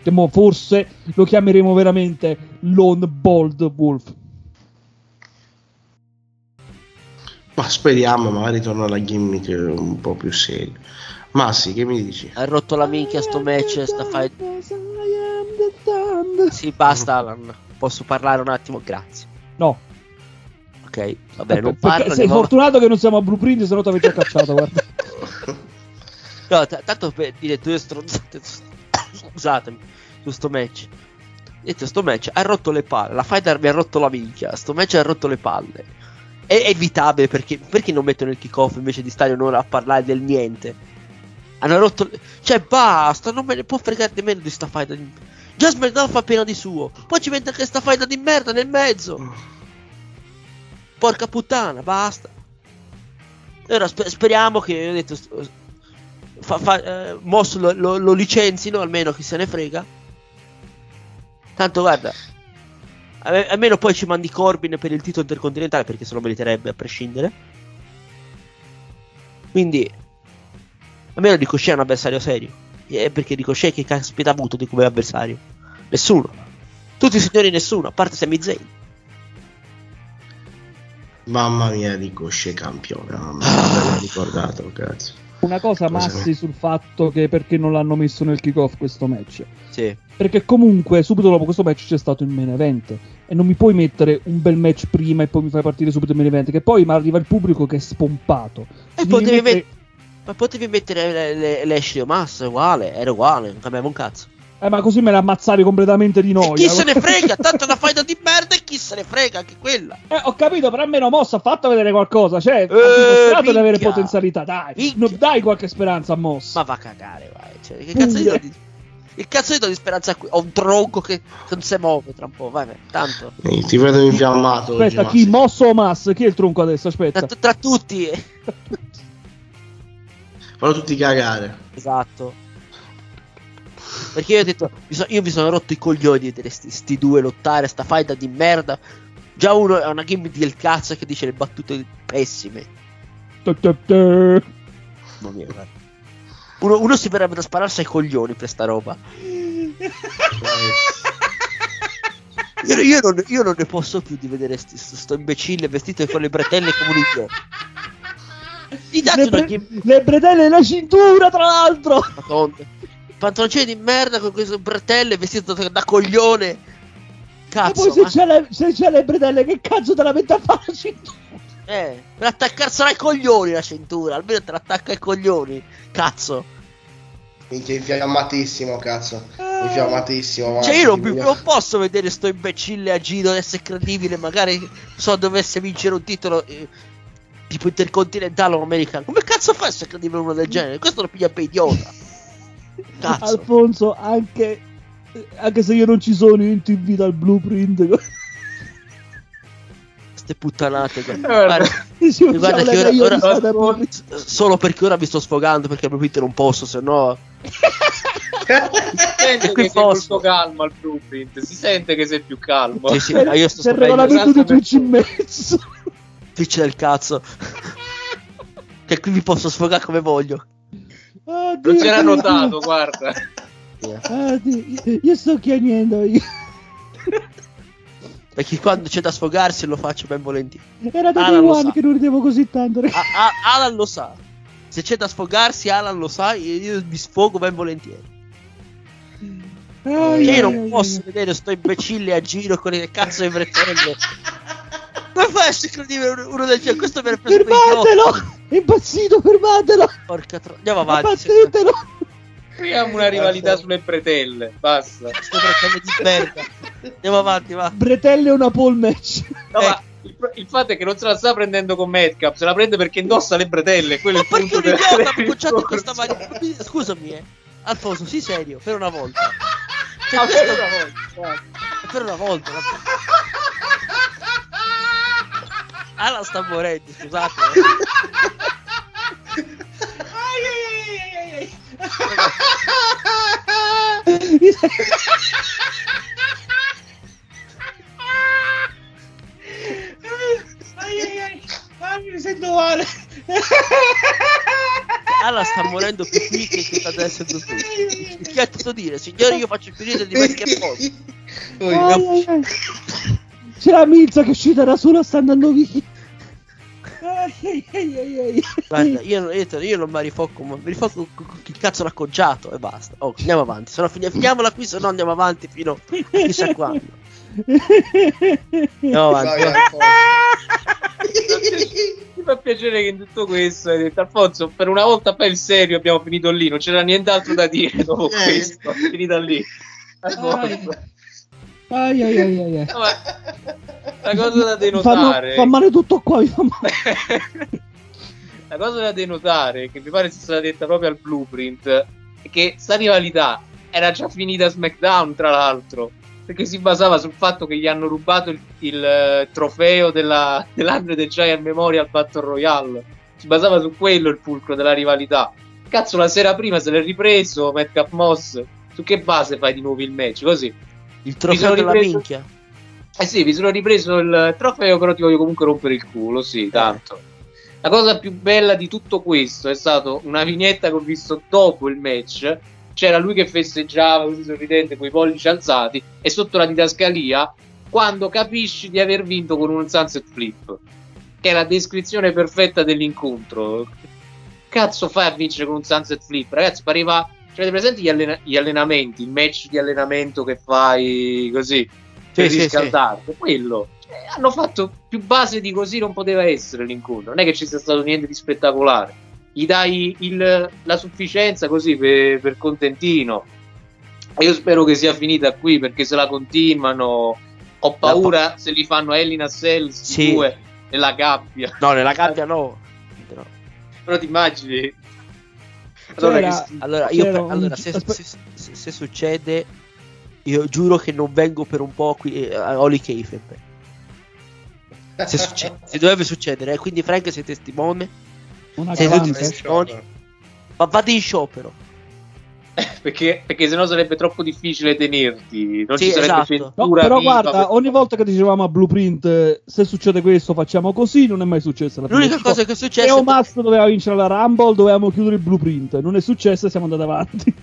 Che mo forse lo chiameremo veramente Lone Bold Wolf. Ma speriamo, magari torna la gimmick un po' più seria. Massi, che mi dici? Ha rotto la minchia sto match, sta fight. Sì, basta Alan. Posso parlare un attimo? Grazie. No, Ok, va bene, non parlo. sei fortunato che non siamo a Blueprint, se no ti avevi già cacciato. Guarda. No, t- tanto per dire due stronzate. Scusatemi, su sto match. Detto, sto match ha rotto le palle. La fighter mi ha rotto la minchia. Sto match ha rotto le palle. È evitabile perché, perché non mettono il kick-off invece di stare un'ora a parlare del niente. Hanno rotto. Cioè, basta, non me ne può fregare nemmeno di sta fighter. Di... Già SmackDown fa pena di suo. Poi ci mette anche sta fighter di merda nel mezzo. Porca puttana, basta. Ora spe- speriamo che ho detto. Fa, fa, eh, Moss lo, lo, lo licenzino almeno chi se ne frega. Tanto guarda. A- Almeno poi ci mandi Corbin per il titolo intercontinentale perché se lo meriterebbe a prescindere. Quindi. Almeno Ricochet è un avversario serio. Eh, perché Ricochet che caspita ha avuto di come avversario? Nessuno. Tutti i signori nessuno, a parte Sami Zayn. Mamma mia, Ricochet campione. Mamma mia, l'ho ricordato, cazzo. Una cosa Cosa massi sul fatto che perché non l'hanno messo nel kickoff questo match. Sì. Perché comunque subito dopo questo match c'è stato il main event. E non mi puoi mettere un bel match prima e poi mi fai partire subito il main event. Che poi mi arriva il pubblico che è spompato. E potevi mettere- met- Ma potevi mettere le- le- Massa uguale, era uguale, non cambiava un cazzo. Eh, ma così me la ammazzavi completamente di noia. chi se ne frega? Tanto una faida di merda e chi se ne frega anche quella. Eh, ho capito, però almeno mossa, ha fatto vedere qualcosa. Cioè, ha Eh, dimostrato di avere potenzialità. Dai, non dai qualche speranza a mossa. Ma va a cagare, vai. Cioè, che cazzo Puglia. di, che cazzo di do di speranza qui? Ho un tronco che non si muove tra un po', vai, vai, tanto. Eh, Ti vedo infiammato. oggi, Aspetta, chi? Massi. Mosso o Mas? Chi è il tronco adesso? Aspetta. Tra, tra tutti. Fanno tutti cagare. Esatto. Perché io ho detto, io mi sono rotto i coglioni di vedere sti, sti due lottare, sta faida di merda. Già uno è una gimmick del cazzo che dice le battute pessime. Mamma mia, guarda. Uno, uno si verrebbe da spararsi ai coglioni per sta roba. Io, io non, io non ne posso più di vedere sti- sto, imbecille vestito con le bretelle come un idiota. Le, bre- gimmick le bretelle e la cintura, tra l'altro. Madonna. Pantaloncini di merda con queste bretelle vestito da, da coglione. e Cazzo, poi se ma- c'è, le, se c'è le bretelle, che cazzo te la mette a fare la cintura? eh, per attaccarsela ai coglioni la cintura, almeno te l'attacca ai coglioni. Cazzo. Minchia, infiammatissimo, cazzo. Infiammatissimo. Cioè io non, non posso vedere sto imbecille a giro essere credibile, magari so dovesse vincere un titolo eh, tipo intercontinentale o americano. Come cazzo fa a essere credibile uno del genere? Questo lo piglia per idiota. Cazzo. Alfonso, anche, anche se io non ci sono, io ti invito al blueprint. Ste puttanate. guarda. Guarda. Che ora- ora- Solo perché ora mi sto sfogando perché proprio non posso, se no. sente qui che sei posso. molto calmo al blueprint. Si sente che sei più calmo. Sì, sì, io sto C'è il sapendo regolamento di esatto Twitch in mezzo. Twitch del cazzo. che qui mi posso sfogare come voglio. Oddio, Non c'era notato, guarda. Oddio, io sto chiagnendo io. Perché quando c'è da sfogarsi lo faccio ben volentieri. Era da lo one che non ridevo così tanto. A- a- Alan lo sa. Se c'è da sfogarsi, Alan lo sa. Io mi sfogo ben volentieri. Cioè, io ai, non ai, posso ai. vedere sto imbecille a giro con le cazzo di bretelle. Come fai a essere credibile uno del genere? Questo per. Fermatelo! È impazzito, fermatelo! Porca tro... Andiamo avanti. Abbattetelo! Creiamo una rivalità sulle bretelle. Basta. Queste bretelle di merda. Andiamo avanti, va. Bretelle e una pole match. No, Eh. ma il, il fatto è che non se la sta prendendo con Madcap, se la prende perché indossa le bretelle. Quello è Ma il perché un idiota ha bocciato questa maniera? Scusami, eh. Alfonso, sii serio, per una volta. Cioè, Ah, questo- per una volta. Per una volta. ma- Alan sta morendo, scusate. eh. mi sento male. Alan sta morendo più qui che che sta adesso tu. Che ha tutto dire? Signore, io faccio il periodo di Ai, ai, ai. C'è la Milza che è uscita da sola, sta andando via. Guarda, io, io, io non mi rifoco, ma mi rifoco con con il cazzo l'accoggiato e basta. Oh, andiamo avanti. Se no fini- finiamola qui, se no andiamo avanti fino a chissà quando. Andiamo avanti. vai, va. Alfonso. Mi fa piacere che in tutto questo hai detto Alfonso, per una volta per il serio abbiamo finito lì, non c'era nient'altro da dire dopo Eh. questo, finita lì. Alfonso. Ai, ai, ai, ai, ma la cosa da denotare fa male tutto qua, fa male. la cosa da denotare che mi pare sia stata detta proprio al blueprint è che sta rivalità era già finita a SmackDown tra l'altro perché si basava sul fatto che gli hanno rubato il, il, eh, trofeo della, dell'Andre the Giant Memorial Battle Royale. Si basava su quello il fulcro della rivalità. Cazzo la sera prima se l'è ripreso Madcap Moss su che base fai di nuovo il match? Così Il trofeo della ripreso- minchia. eh sì, mi sono ripreso il trofeo, però ti voglio comunque rompere il culo, sì, tanto. La cosa più bella di tutto questo è stata una vignetta che ho visto dopo il match. C'era lui che festeggiava così sorridente con i pollici alzati e sotto la didascalia quando capisci di aver vinto con un sunset flip. Che è la descrizione perfetta dell'incontro. Cazzo fai a vincere con un sunset flip? Ragazzi, pareva... Cioè, avete presenti gli, allena- gli allenamenti, il match di allenamento che fai così per Sì, sì, riscaldarti? Quello. Cioè, hanno fatto più base di così non poteva essere l'incontro. Non è che ci sia stato niente di spettacolare. Gli dai il- la sufficienza così per, per contentino. E io spero che sia finita qui perché se la continuano ho paura se li fanno Elina Cells Sì. due nella gabbia. No, nella gabbia no. Però ti immagini? Allora, C'era- che. Allora, io C'era per- un- allora, se, se- se- se succede, io giuro che non vengo per un po' qui eh, a Oli Kayfabe. Se, succe- se dovrebbe succedere, eh, quindi Frank sei testimone. Una Sei cavante. tutti testimoni. Ma vado in sciopero. perché, perché sennò sarebbe troppo difficile tenerti. Non Sì, ci sarebbe esatto. censura. No, però viva guarda, per- ogni volta che dicevamo a Blueprint eh, se succede questo facciamo così, non è mai successo. L'unica Tipo, cosa che è successa Leo è Mast doveva vincere la Rumble, dovevamo chiudere il Blueprint. Non è successo e siamo andati avanti.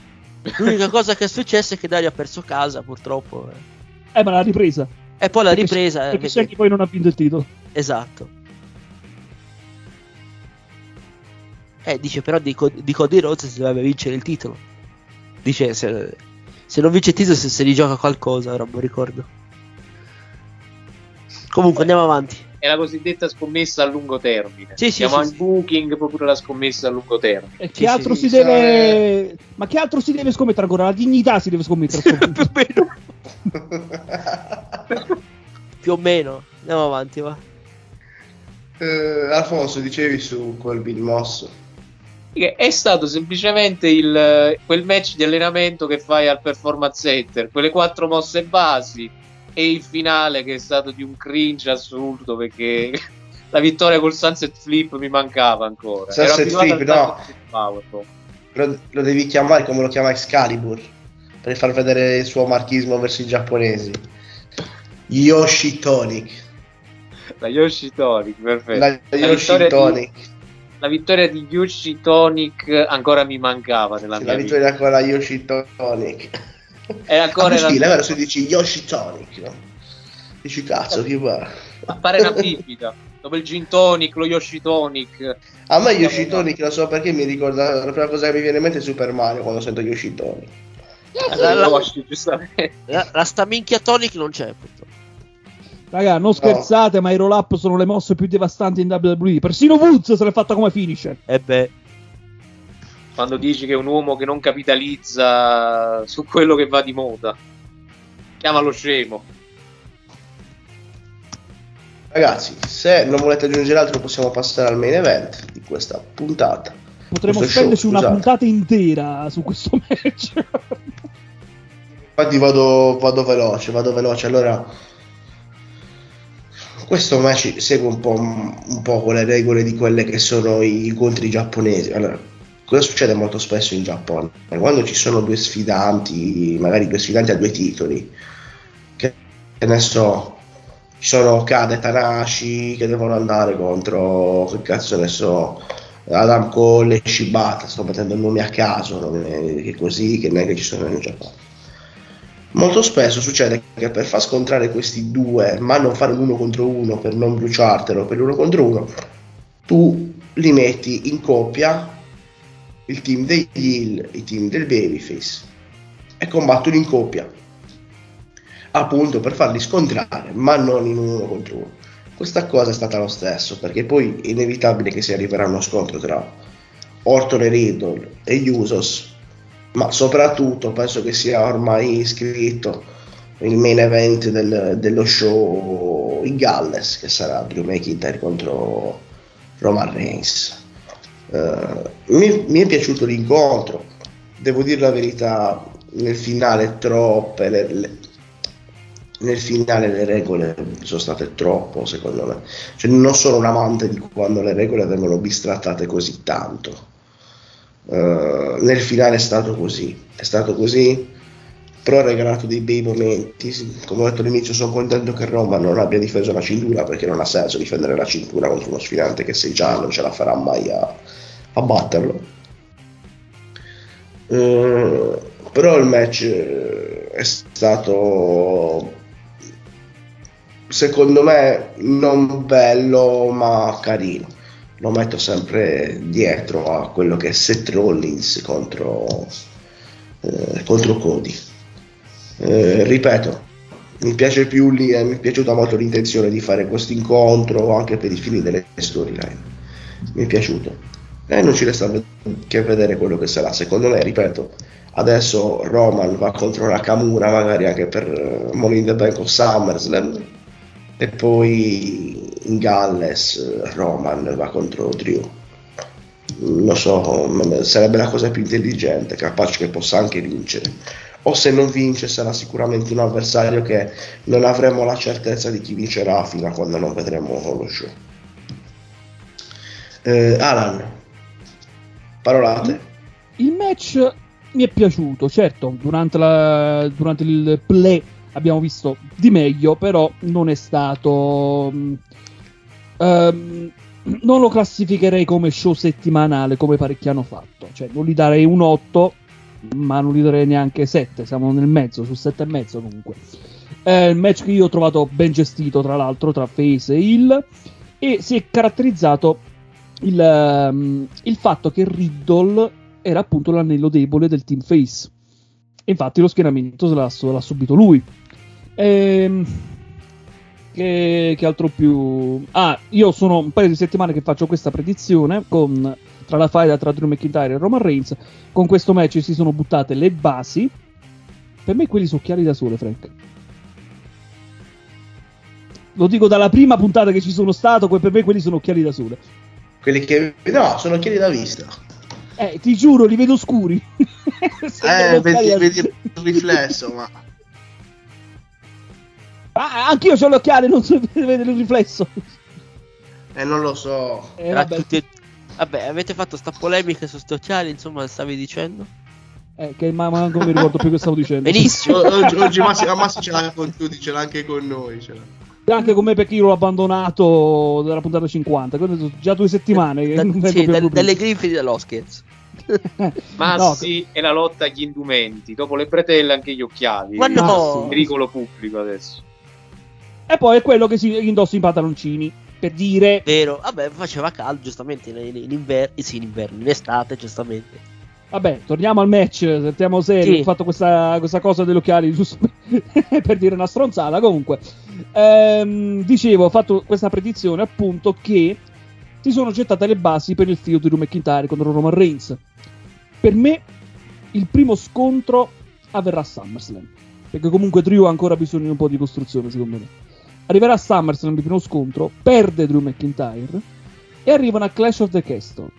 l'unica cosa che è successa è che Dario ha perso casa, purtroppo. eh. Eh, ma l'ha ripresa. E poi la Perché- ripresa. eh, Perché vedi- Shaggy poi non ha vinto il titolo. Esatto. Eh, dice però di, Co- di Cody Rhodes si dovrebbe vincere il titolo. Dice se, se non vince titolo se, se li gioca qualcosa, ora non ricordo. Comunque andiamo avanti. È la cosiddetta scommessa a lungo termine. Sì, sì, Chiama sì, il sì. booking proprio la scommessa a lungo termine. E che Sì, altro sì, si deve. Ma che altro si deve scommettere ancora? La dignità si deve scommettere. a sto punto. Più o meno. Andiamo avanti, va. Eh, Alfonso, dicevi su quel Bill Moss. È stato semplicemente il, quel match di allenamento che fai al performance center, quelle quattro mosse basi e il finale che è stato di un cringe assurdo perché la vittoria col sunset flip mi mancava ancora. Sunset flip, no. Lo, lo devi chiamare come lo chiama Excalibur per far vedere il suo marchismo verso i giapponesi. Yoshi Tonic. La Yoshi Tonic, perfetto. La La Yoshi vittoria, di, Tonic. La vittoria di Yoshi Tonic ancora mi mancava nella Sì, mia la vita. vittoria con la Yoshi Tonic. E ancora Ah, sì, è vero, se dici Yoshi Tonic, no? Dici cazzo, che va. appare una bibita. Dopo il gin tonic, lo Yoshi Tonic. A me Yoshi Tonic non so perché mi ricorda la prima cosa che mi viene in mente è Super Mario quando sento Yoshi Tonic. La, la- la- la sta minchia tonic non c'è, purtroppo. Raga, non scherzate, ma i roll up sono le mosse più devastanti in WWE. Persino Woods se l'è fatta come finisher. E beh, Quando dici che è un uomo che non capitalizza su quello che va di moda. Chiamalo scemo. Ragazzi, se non volete aggiungere altro possiamo passare al main event di questa puntata. Potremmo spenderci una puntata intera su questo match. Infatti vado, vado veloce, vado veloce. Allora, questo match segue un po', un po' con le regole di quelle che sono i incontri giapponesi. Allora, cosa succede molto spesso in Giappone? Quando ci sono due sfidanti, magari due sfidanti a due titoli, che, che ne so, ci sono Okada e Tanashi che devono andare contro, che cazzo ne so, Adam Cole e Shibata, sto mettendo nomi a caso, non è che così, che non è che ci sono in Giappone. Molto spesso succede che per far scontrare questi due, ma non fare l'uno contro uno per non bruciartelo per l'uno contro uno, tu li metti in coppia, il team degli heel, il team del babyface, e combattono in coppia, appunto per farli scontrare, ma non in uno contro uno. Questa cosa è stata lo stesso, perché poi è inevitabile che si arriverà a uno scontro tra Orton e Riddle e gli Usos, ma soprattutto penso che sia ormai iscritto il main event del- dello show in Galles, che sarà Drew McIntyre contro Roman Reigns. Eh, mi, mi è piaciuto l'incontro, devo dire la verità, nel finale troppe le- le- nel finale le regole sono state troppo secondo me. Cioè non sono un amante di quando le regole vengono bistrattate così tanto Uh, nel finale è stato così. È stato così. Però ha regalato dei bei momenti. Come ho detto all'inizio sono contento che Roma non abbia difeso la cintura perché non ha senso difendere la cintura contro uno sfidante che se già non ce la farà mai a, a batterlo. Uh, però il match eh, è stato secondo me non bello ma carino lo metto sempre dietro a quello che è Seth Rollins contro, eh, contro Cody. Eh, ripeto mi piace più lì e mi è piaciuta molto l'intenzione di fare questo incontro anche per i fini delle storyline. Mi è piaciuto. E non ci resta che vedere quello che sarà. Secondo me ripeto adesso Roman va contro Nakamura magari anche per eh, Money in the Bank of SummerSlam e poi in Galles Roman va contro Drew lo so sarebbe la cosa più intelligente capace che possa anche vincere. O se non vince sarà sicuramente un avversario che non avremo la certezza di chi vincerà fino a quando non vedremo lo show. Eh, Alan parolate. Il match mi è piaciuto, certo, durante, la- durante il play abbiamo visto di meglio, però non è stato... ehm, non lo classificherei come show settimanale come parecchi hanno fatto, cioè non gli darei un 8, ma non gli darei neanche 7, siamo nel mezzo, su 7 e mezzo comunque. È il match che io ho trovato ben gestito, tra l'altro, tra Face e Hill, e si è caratterizzato il, ehm, il fatto che Riddle era appunto l'anello debole del team face. Infatti lo schieramento se l'ha, l'ha subito lui. Ehm, che, che altro più? Ah, io sono un paio di settimane che faccio questa predizione con, tra la faida tra Drew McIntyre e Roman Reigns. Con questo match si sono buttate le basi. Per me quelli sono chiari da sole, Frank. Lo dico dalla prima puntata che ci sono stato, per me quelli sono chiari da sole. quelli che no sono chiari da vista Eh, ti giuro, li vedo scuri. eh vedi, vedi il riflesso ma Ah, anch'io ho gli occhiali, non so vedere il riflesso. eh, non lo so Eh, vabbè, tutti- Vabbè, avete fatto sta polemica su sti occhiali, insomma, stavi dicendo? eh, che ma manco mi ricordo più che stavo dicendo. Benissimo. Oggi, oggi Massi, Massi ce l'ha con tutti ce l'ha anche con noi ce l'ha. Anche con me perché io l'ho abbandonato dalla puntata 50. quindi sono già due settimane Da- non vengo sì, più dal- a dalle grinfie dello scherzo. Massi e la lotta agli indumenti. Dopo le bretelle anche gli occhiali. Ma no! Pericolo pubblico adesso. E poi è quello che si indossa i pantaloncini. Per dire, Vero, vabbè, faceva caldo, giustamente, in, in inverno, sì, in inverno, in estate, giustamente. vabbè, torniamo al match. Sentiamo serio. Sì. Ho fatto questa, questa cosa degli occhiali giusto per dire una stronzata. Comunque, Ehm, dicevo, ho fatto questa predizione appunto che si sono gettate le basi per il figlio di Drew McIntyre contro Roman Reigns. Per me, il primo scontro avverrà a SummerSlam. Perché comunque Drew ha ancora bisogno di un po' di costruzione, secondo me. Arriverà a SummerSlam il primo scontro, perde Drew McIntyre e arrivano a Clash of the Castle.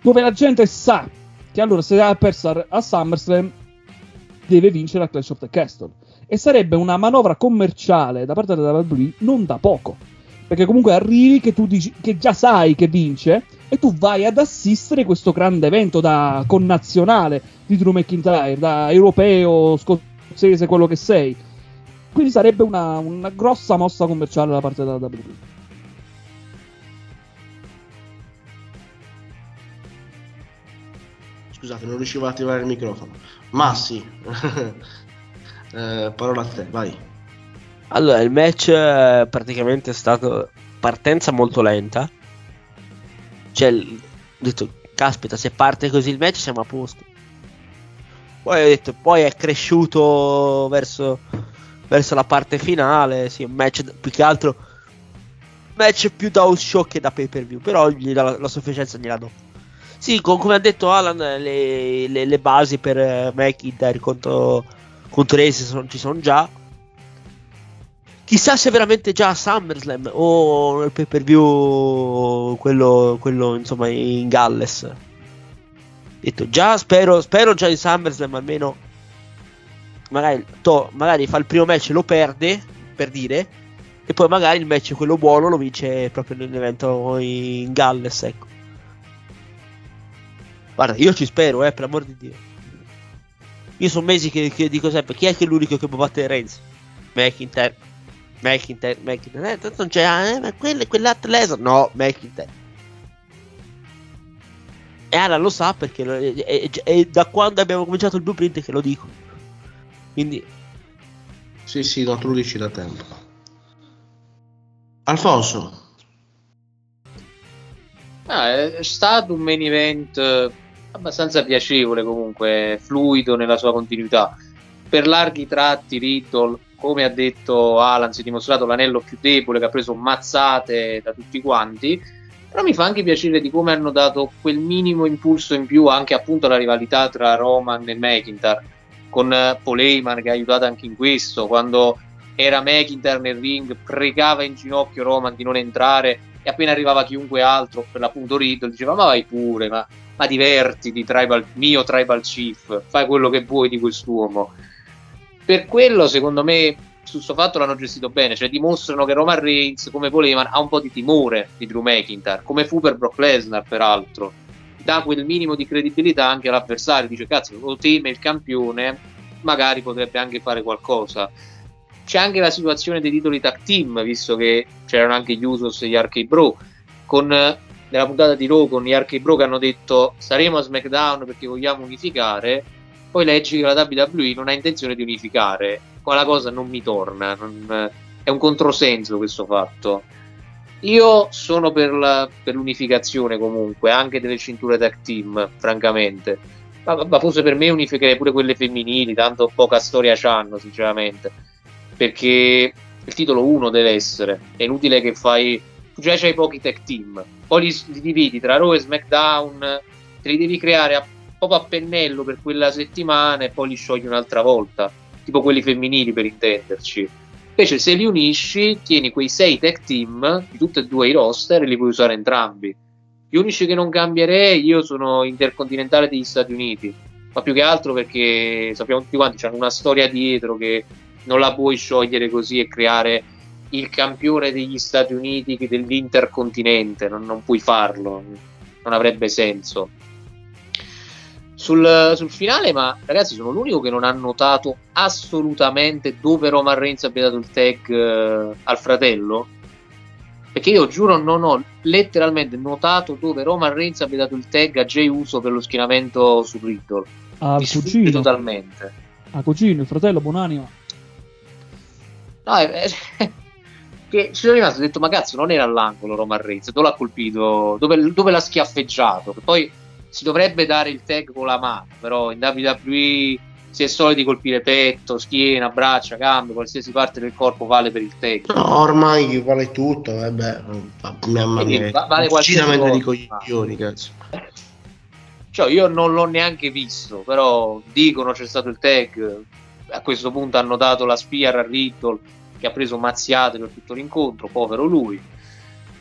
Dove la gente sa che allora se ha perso a- SummerSlam deve vincere a Clash of the Castle. E sarebbe una manovra commerciale da parte della WWE non da poco. Perché comunque arrivi che tu dici che già sai che vince e tu vai ad assistere questo grande evento da connazionale di Drew McIntyre, da europeo, scozzese, quello che sei. Quindi sarebbe una, una grossa mossa commerciale da parte della WWE. Scusate, non riuscivo a attivare il microfono. Massi, eh, parola a te, vai. Allora, il match eh, praticamente è stato partenza molto lenta. Cioè, ho detto, caspita, se parte così il match siamo a posto. Poi ho detto, poi è cresciuto verso, verso la parte finale. Sì, un match più che altro. Match più da house show che da pay per view. Però gli la, la sufficienza gliela do. Sì, co- come ha detto Alan, le, le- le basi per eh, McIntyre contro, contro Ace sono- ci sono già. Chissà se veramente già a SummerSlam o nel pay per view quello, quello insomma in Galles. Detto già, spero, spero già in SummerSlam almeno. Magari, to- magari fa il primo match e lo perde per dire. E poi magari il match quello buono lo vince proprio nell'evento in Galles. Ecco. Guarda, io ci spero, eh, per amor di Dio. Io sono mesi che, che dico sempre: chi è che è l'unico che può battere Reigns? McIntyre. McIntyre, McIntyre. Eh, tanto non c'è, eh, ma quello è quell'altro. No, McIntyre. E Alan lo sa perché lo- è, è- è da quando abbiamo cominciato il blueprint che lo dico. Quindi, Sì, sì, no, tu lo dici da tempo. Alfonso, Ah, è stato un main event eh, abbastanza piacevole comunque, fluido nella sua continuità. Per larghi tratti Riddle, come ha detto Alan, si è dimostrato l'anello più debole che ha preso mazzate da tutti quanti. Però mi fa anche piacere di come hanno dato quel minimo impulso in più anche appunto alla rivalità tra Roman e McIntyre, con eh, Paul Heyman che ha aiutato anche in questo, quando era McIntyre nel ring, pregava in ginocchio Roman di non entrare e appena arrivava chiunque altro, per l'appunto Riddle, diceva ma vai pure, ma, ma divertiti, tribal, mio tribal chief, fai quello che vuoi di quest'uomo. Per quello secondo me su questo fatto l'hanno gestito bene, cioè dimostrano che Roman Reigns, come volevano, ha un po' di timore di Drew McIntyre, come fu per Brock Lesnar peraltro, dà quel minimo di credibilità anche all'avversario, dice cazzo, lo teme il campione, magari potrebbe anche fare qualcosa. C'è anche la situazione dei titoli tag team, visto che c'erano anche gli Usos e gli Arcade Bro, con nella puntata di Raw con gli Arcade Bro che hanno detto saremo a SmackDown perché vogliamo unificare, poi leggi che la WWE non ha intenzione di unificare quella cosa non mi torna, non, è un controsenso questo fatto. Io sono per, la, per, l'unificazione comunque, anche delle cinture tag team, francamente. Ma, ma, forse per me unificherei pure quelle femminili, tanto poca storia c'hanno, sinceramente. Perché il titolo 1 deve essere, è inutile che fai... Tu già c'hai pochi tag team, poi li, li dividi tra Raw e SmackDown, te li devi creare a, proprio a pennello per quella settimana e poi li sciogli un'altra volta tipo quelli femminili per intenderci. Invece se li unisci, tieni quei sei tech team di tutti e due i roster e li puoi usare entrambi. Gli unici che non cambierei io sono intercontinentale degli Stati Uniti, ma più che altro perché sappiamo tutti quanti hanno una storia dietro che non la puoi sciogliere così e creare il campione degli Stati Uniti dell'intercontinente, non, non puoi farlo, non avrebbe senso sul, sul, finale, ma ragazzi, sono l'unico che non ha notato assolutamente dove Roman Reigns abbia dato il tag uh, al fratello. Perché io giuro non ho letteralmente notato dove Roman Reigns abbia dato il tag a Jay Uso per lo schienamento su Riddle. A Mi cugino. totalmente. A cugino, il fratello, buonanima. No, è, è, che ci sono rimasto ho detto, ma cazzo, non era all'angolo Roman Reigns, dove l'ha colpito, dove, dove l'ha schiaffeggiato. Che poi si dovrebbe dare il tag con la mano, però in WWE si è soliti colpire petto, schiena, braccia, gambe, qualsiasi parte del corpo vale per il tag. No, ormai vale tutto, vabbè, mamma mia, vale uccidamente di coglioni, cazzo. Cioè, io non l'ho neanche visto, però dicono c'è stato il tag, a questo punto hanno dato la spear a Riddle che ha preso mazziate per tutto l'incontro, povero lui.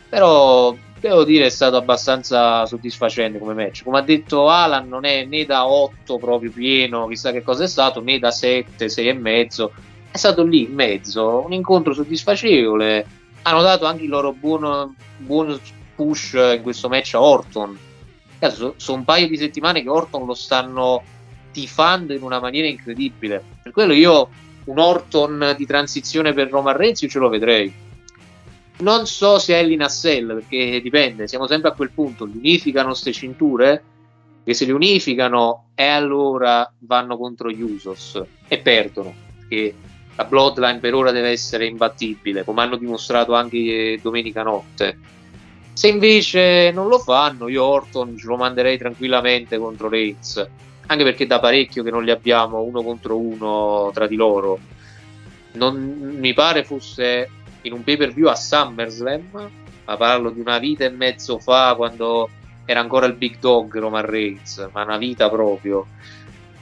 Però devo dire è stato abbastanza soddisfacente come match. Come ha detto Alan, non è né da 8 proprio pieno, chissà che cosa è stato, né da 7, 6 e mezzo. È stato lì in mezzo, un incontro soddisfacevole. Hanno dato anche il loro buon, buon push in questo match a Orton. Sono so un paio di settimane che Orton lo stanno tifando in una maniera incredibile. Per quello io un Orton di transizione per Roman Reigns ce lo vedrei non so se è l'Inassel, perché dipende, siamo sempre a quel punto, li unificano queste cinture? Che se li unificano e allora vanno contro gli Usos e perdono, perché la Bloodline per ora deve essere imbattibile, come hanno dimostrato anche domenica notte. Se invece non lo fanno, io Orton ce lo manderei tranquillamente contro Reigns, anche perché da parecchio che non li abbiamo uno contro uno tra di loro. Non mi pare fosse in un pay per view a SummerSlam, ma parlo di una vita e mezzo fa quando era ancora il big dog Roman Reigns, ma una vita proprio.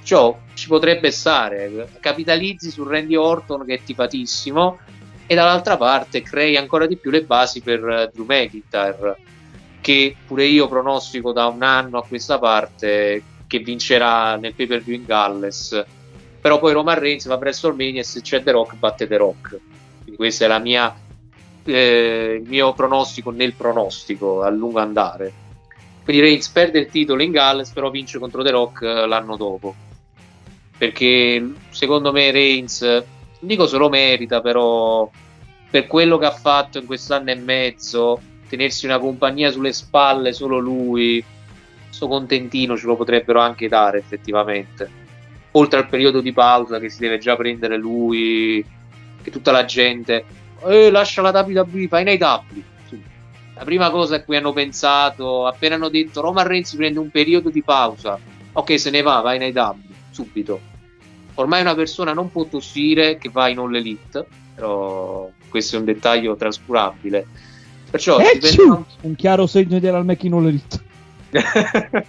Ciò ci potrebbe stare, capitalizzi su Randy Orton che è tifatissimo e dall'altra parte crei ancora di più le basi per Drew McIntyre che pure io pronostico da un anno a questa parte che vincerà nel pay per view in Galles. Però poi Roman Reigns va presso WrestleMania e se c'è The Rock batte The Rock questo è mia, eh, il mio pronostico nel pronostico a lungo andare. Quindi Reigns perde il titolo in Galles, però vince contro The Rock eh, l'anno dopo. Perché secondo me Reigns, dico se lo merita, però per quello che ha fatto in quest'anno e mezzo, tenersi una compagnia sulle spalle solo lui, sto contentino ce lo potrebbero anche dare effettivamente. Oltre al periodo di pausa che si deve già prendere lui, che tutta la gente eh, lascia la WWE, fai nei tabli. La prima cosa a cui hanno pensato, appena hanno detto Roman Reigns prende un periodo di pausa, ok, se ne va, vai nei tabli, subito. Ormai una persona non può tossire che va in all elite, però questo è un dettaglio trascurabile. Perciò Eh! Un chiaro segno di Real Macchino Elite.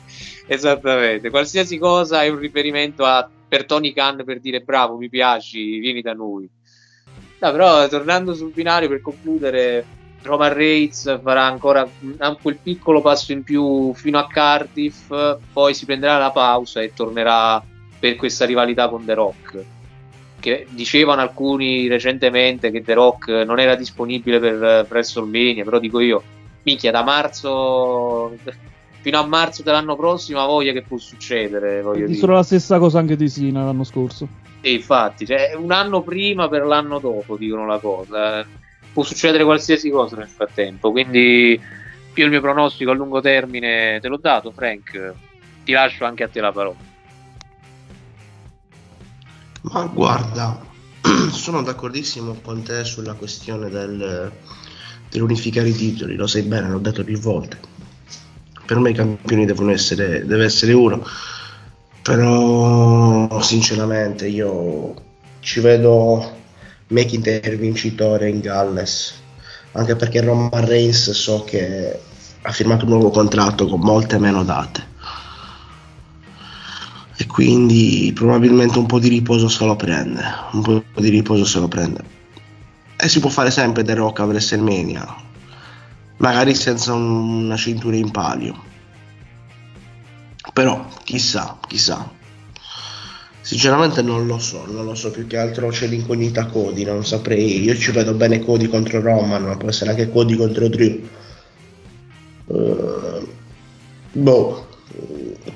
Esattamente, qualsiasi cosa è un riferimento a per Tony Khan per dire bravo, mi piaci, vieni da noi. No, però tornando sul binario per concludere, Roman Reigns farà ancora quel piccolo passo in più fino a Cardiff, poi si prenderà la pausa e tornerà per questa rivalità con The Rock. Che dicevano alcuni recentemente che The Rock non era disponibile per eh, WrestleMania, però dico io, minchia, da marzo fino a marzo dell'anno prossimo voglia che può succedere. Voglio. Dissero la stessa cosa anche di Sina l'anno scorso. E infatti, cioè, un anno prima per l'anno dopo dicono la cosa. Può succedere qualsiasi cosa nel frattempo. Quindi, io il mio pronostico a lungo termine te l'ho dato, Frank. Ti lascio anche a te la parola. Ma guarda, sono d'accordissimo con te sulla questione del, dell'unificare i titoli, lo sai bene, l'ho detto più volte. Per me i campioni devono essere, deve essere uno, però sinceramente io ci vedo McIntyre vincitore in Galles, anche perché Roman Reigns so che ha firmato un nuovo contratto con molte meno date e quindi probabilmente un po' di riposo se lo prende, un po' di riposo se lo prende. E si può fare sempre The Rock a WrestleMania, magari senza un- una cintura in palio. Però chissà, chissà. Sinceramente non lo so, non lo so, più che altro c'è l'incognita Cody, non saprei. Io ci vedo bene Cody contro Roman, ma può essere anche Cody contro Drew. Eh, boh,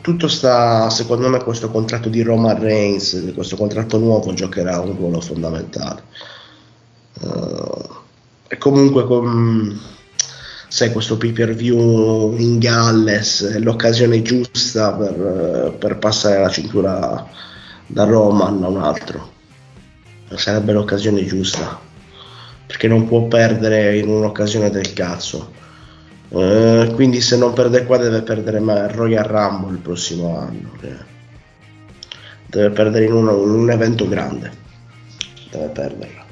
tutto sta, secondo me, questo contratto di Roman Reigns, questo contratto nuovo giocherà un ruolo fondamentale. Eh, e comunque, con, sai, questo pay per view in Galles è l'occasione giusta per, per passare la cintura da Roman a un altro. Sarebbe l'occasione giusta perché non può perdere in un'occasione del cazzo. Eh, quindi se non perde qua deve perdere Royal Rumble il prossimo anno. Deve perdere in un, in un evento grande. Deve perderla.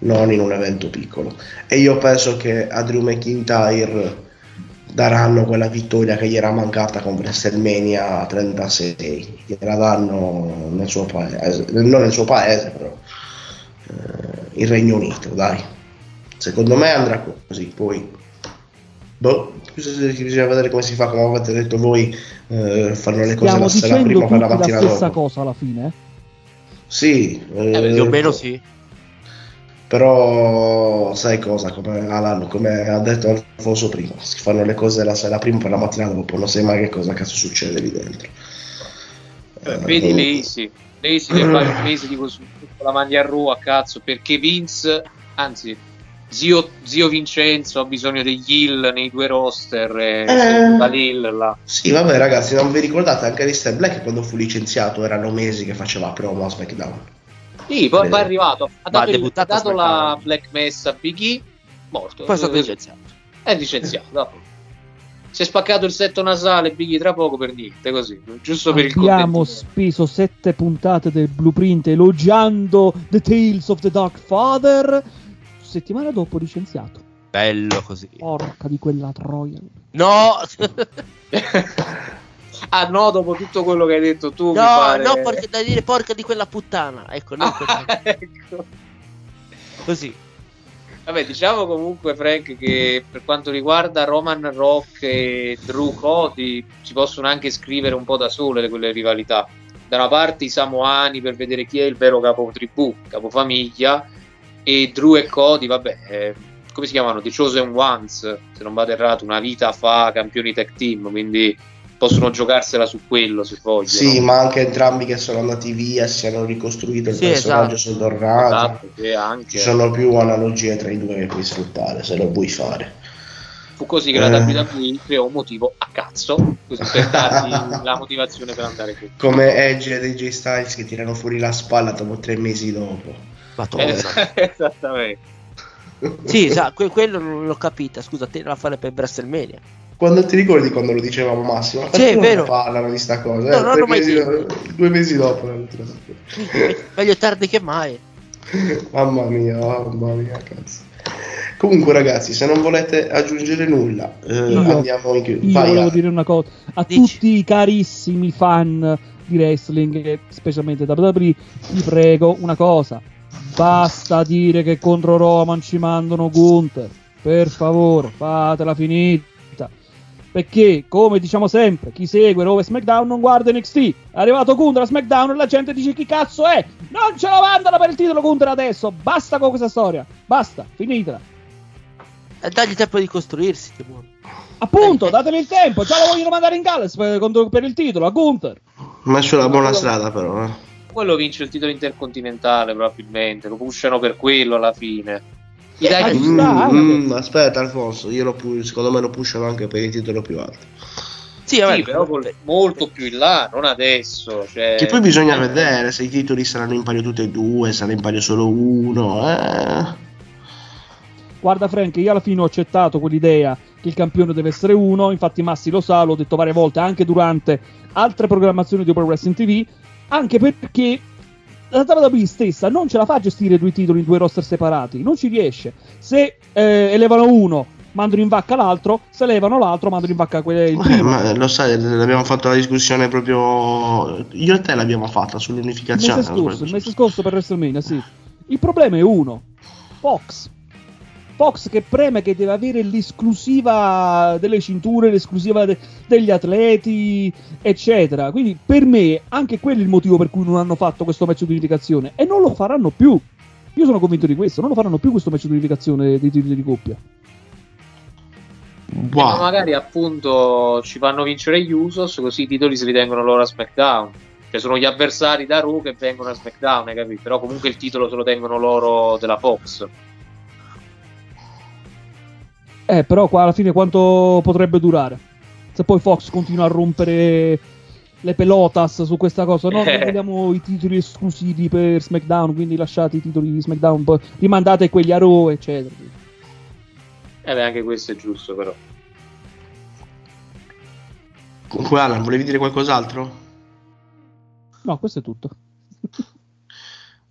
Non in un evento piccolo. E io penso che a Drew McIntyre daranno quella vittoria che gli era mancata con WrestleMania 36. Gliela danno nel suo paese. Non nel suo paese, però. eh, il Regno Unito, dai. Secondo me andrà così. Poi Boh, bisogna vedere come si fa, come avete detto voi, eh, fanno le cose Stiamo la sera prima per la la mattina stessa dopo. cosa alla fine. eh? Sì, eh, più o meno sì. Però sai cosa, come Alan, come ha detto Alfonso prima, si fanno le cose la sera prima per la mattina dopo, non sai mai che cosa cazzo succede lì dentro. Eh, Vedi comunque- Lazy, Lazy che fa un mese di così la maglia a Raw a cazzo perché Vince, anzi zio, zio Vincenzo ha bisogno degli Hill nei due roster e Eh. la Lil là. Sì, vabbè ragazzi, non vi ricordate anche Alistair Black quando fu licenziato erano mesi che faceva promo a SmackDown. Sì, poi, Eh. poi è arrivato, ha dato, ha il- debuttato ha dato la SmackDown. Black Messa a Big E, morto. Poi è stato Eh, licenziato. È licenziato. dopo. Si è spaccato il setto nasale Big E tra poco per niente, così, giusto per il Abbiamo speso sette puntate del blueprint elogiando The Tales of the Dark Father. Settimana dopo licenziato. Bello così. Porca di quella troia. No, ah no, dopo tutto quello che hai detto tu, no, pare... no, porca, da dire porca di quella puttana. Ecco, non Ah, ecco. così. Vabbè, diciamo comunque, Frank, che per quanto riguarda Roman Rock e Drew Cody, si possono anche scrivere un po' da sole le- quelle rivalità. Da una parte i Samoani per vedere chi è il vero capo tribù, capofamiglia, e Drew e Cody, vabbè, eh, come si chiamano? The Chosen Ones, se non vado errato, una vita fa campioni tech team, quindi possono giocarsela su quello se vogliono. Sì, ma anche entrambi che sono andati via, si hanno ricostruito il Sì, personaggio, esatto. sono tornati. Esatto, che anche... Ci sono più analogie tra i due che puoi sfruttare, se lo vuoi fare. Fu così che la Eh. WWE creò un motivo a cazzo, così per dargli la motivazione per andare qui. Come Edge e AJ Styles che tirano fuori la spalla dopo tre mesi dopo. Madonna. Eh, Esattamente. Sì, sa, que- quello non l'ho capita. Scusa, te la fare per WrestleMania. Quando ti ricordi quando lo dicevamo Massimo? Ma Sì, è non vero. parlano di sta cosa? No, Eh, non mesi due mesi dopo. Meglio tardi che mai. mamma mia, mamma mia, cazzo. Comunque, ragazzi, se non volete aggiungere nulla, eh, Io- andiamo in chiusura. Io Vai, volevo Ale. dire una cosa a Dici. tutti i carissimi fan di wrestling, specialmente WWE, vi prego una cosa: basta dire che contro Roman ci mandano Gunther. Per favore, fatela finita. Perché, come diciamo sempre, chi segue Raw e SmackDown non guarda NXT. È arrivato Gunther a SmackDown e la gente dice chi cazzo è. Non ce lo mandano per il titolo Gunther adesso. Basta con questa storia. Basta, finitela. E dagli tempo di costruirsi, che buono. Appunto, datemi il tempo. Già lo vogliono mandare in Galles per, contro- per il titolo a Gunther. Ma è sulla buona strada, però. eh. Quello vince il titolo intercontinentale, probabilmente. Lo pushano per quello alla fine. Dai Eh, ci sta, Mm, eh. mm, aspetta, Alfonso, io lo pu- secondo me lo pushano anche per il titolo più alto. Sì, vabbè, Sì, però molto più in là, non adesso. Cioè... Che poi bisogna vedere se i titoli saranno in palio tutti e due, sarà in palio solo uno. Eh. Guarda Frank, io alla fine ho accettato quell'idea che il campione deve essere uno, infatti Massi lo sa, l'ho detto varie volte anche durante altre programmazioni di Pro Wrestling TV, anche perché la WWE stessa non ce la fa a gestire due titoli in due roster separati, non ci riesce. Se eh, elevano uno, mandano in vacca l'altro, se elevano l'altro, mandano in vacca que- il Eh, ma lo sai, abbiamo fatto la discussione proprio. Io e te l'abbiamo fatta Il sull'unificazione. mese scorso, il mese scorso per WrestleMania, sì. Il problema è uno: Fox. Fox che preme che deve avere l'esclusiva delle cinture, l'esclusiva de- degli atleti, eccetera. Quindi per me anche quello è il motivo per cui non hanno fatto questo match di unificazione e non lo faranno più. Io sono convinto di questo, non lo faranno più questo match di unificazione dei titoli di coppia. Eh, ma Wow. magari appunto ci fanno vincere gli Usos, così i titoli si ritengono loro a SmackDown. Cioè sono gli avversari da Raw che vengono a SmackDown, hai capito? Però comunque il titolo se lo tengono loro della Fox. Eh, però qua alla fine quanto potrebbe durare? Se poi Fox continua a rompere le pelotas su questa cosa, no? Noi vogliamo i titoli esclusivi per SmackDown, quindi lasciate i titoli di SmackDown, poi rimandate quelli a Raw, eccetera. Eh beh, anche questo è giusto però. Comunque, Alan, volevi dire qualcos'altro? No, questo è tutto.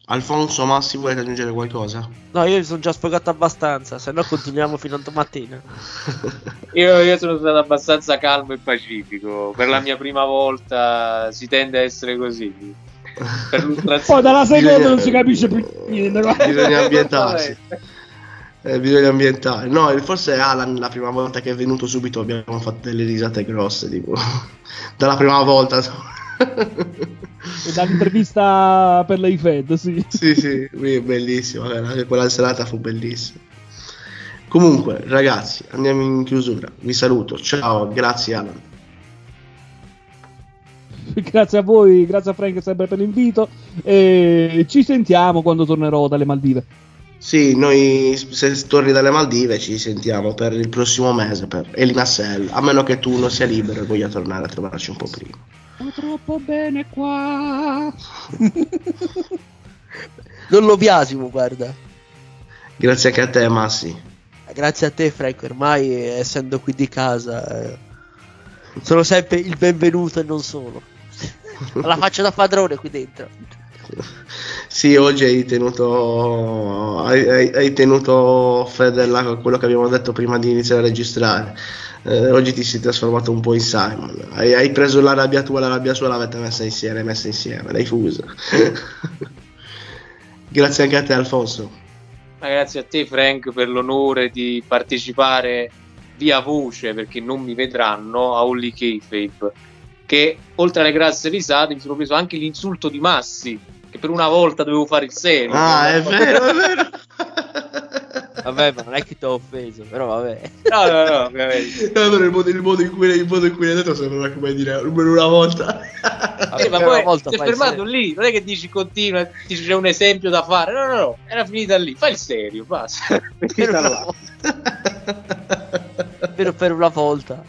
Alfonso, Massi, volete aggiungere qualcosa? No, io mi sono già sfogato abbastanza, se no continuiamo fino a domattina. Io, io sono stato abbastanza calmo e pacifico. Per la mia prima volta si tende a essere così. Poi dalla seconda Bisogna- non si capisce più niente. Bisogna ambientarsi. Eh, bisogna ambientare. No, forse Alan la prima volta che è venuto subito abbiamo fatto delle risate grosse, tipo dalla prima volta. Dall'intervista per la IFED, sì. sì, sì, bellissimo, anche quella serata fu bellissima. Comunque, ragazzi, andiamo in chiusura. Vi saluto. Ciao, grazie Alan. grazie a voi, grazie a Frank sempre per l'invito. E ci sentiamo quando tornerò dalle Maldive. Sì, noi se torni dalle Maldive ci sentiamo per il prossimo mese per Elina Sell, a meno che tu non sia libero e voglia tornare a trovarci un po' prima. Sto troppo bene qua. Non lo biasimo, guarda. Grazie anche a te, Massi. Grazie a te, Frank, ormai essendo qui di casa, eh, sono sempre il benvenuto e non solo. La faccio da padrone qui dentro. Sì, oggi hai tenuto, hai, hai- tenuto fede a quello che abbiamo detto prima di iniziare a registrare. Eh, oggi ti sei trasformato un po' in Simon. Hai, hai preso la rabbia tua e la rabbia sua, l'avete messa insieme, messa insieme, l'hai fusa. Grazie anche a te, Alfonso. Ma grazie a te, Frank, per l'onore di partecipare via voce perché non mi vedranno a Holly Kayfabe. Che oltre alle grasse risate mi sono preso anche l'insulto di Massi. Che per una volta dovevo fare il serio. Ah, è vero, è vero. Vabbè, ma non è che ti ho offeso, però vabbè. No, no, no, ovviamente. No, però il modo, il modo in cui, il modo in cui l'hai detto sembra come dire per una volta. Eh, ma per poi una volta si è fermato serio. lì, non è che dici continua, dici c'è un esempio da fare. No, no, no, era finita lì. Fai il serio, basta. Per Finita una là. volta. Però per una volta.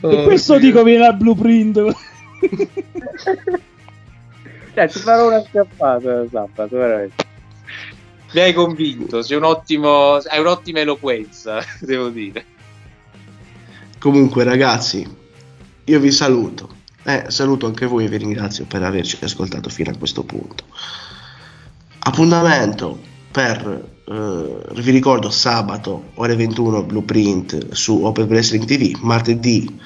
e questo dico viene al blueprint. Cioè, ti farò una scappata sabato, veramente. Mi hai convinto, sei un ottimo, hai un'ottima eloquenza, devo dire. Comunque, ragazzi, io vi saluto. Eh, saluto anche voi e vi ringrazio per averci ascoltato fino a questo punto. Appuntamento per eh, vi ricordo sabato ore 21 Blueprint su Open Wrestling TV, martedì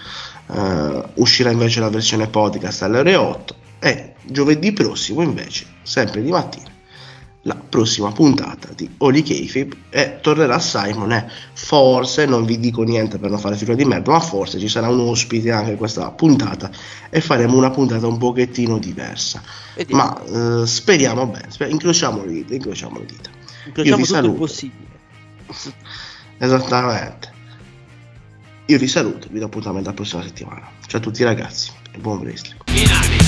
eh, uscirà invece la versione podcast alle ore 8 e giovedì prossimo invece, sempre di mattina, la prossima puntata di Oli Kayfabe e tornerà Simon e forse, non vi dico niente per non fare figura di merda, ma forse ci sarà un ospite anche in questa puntata e faremo una puntata un pochettino diversa. Vediamo. Ma eh, speriamo bene, sper- incrociamo le dita, incrociamo le dita. Incrociamo vi tutto il saluto. possibile. Esattamente. Io vi saluto, vi do appuntamento la prossima settimana. Ciao a tutti ragazzi e buon wrestling.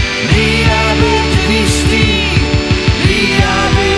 Li avete visti, li avete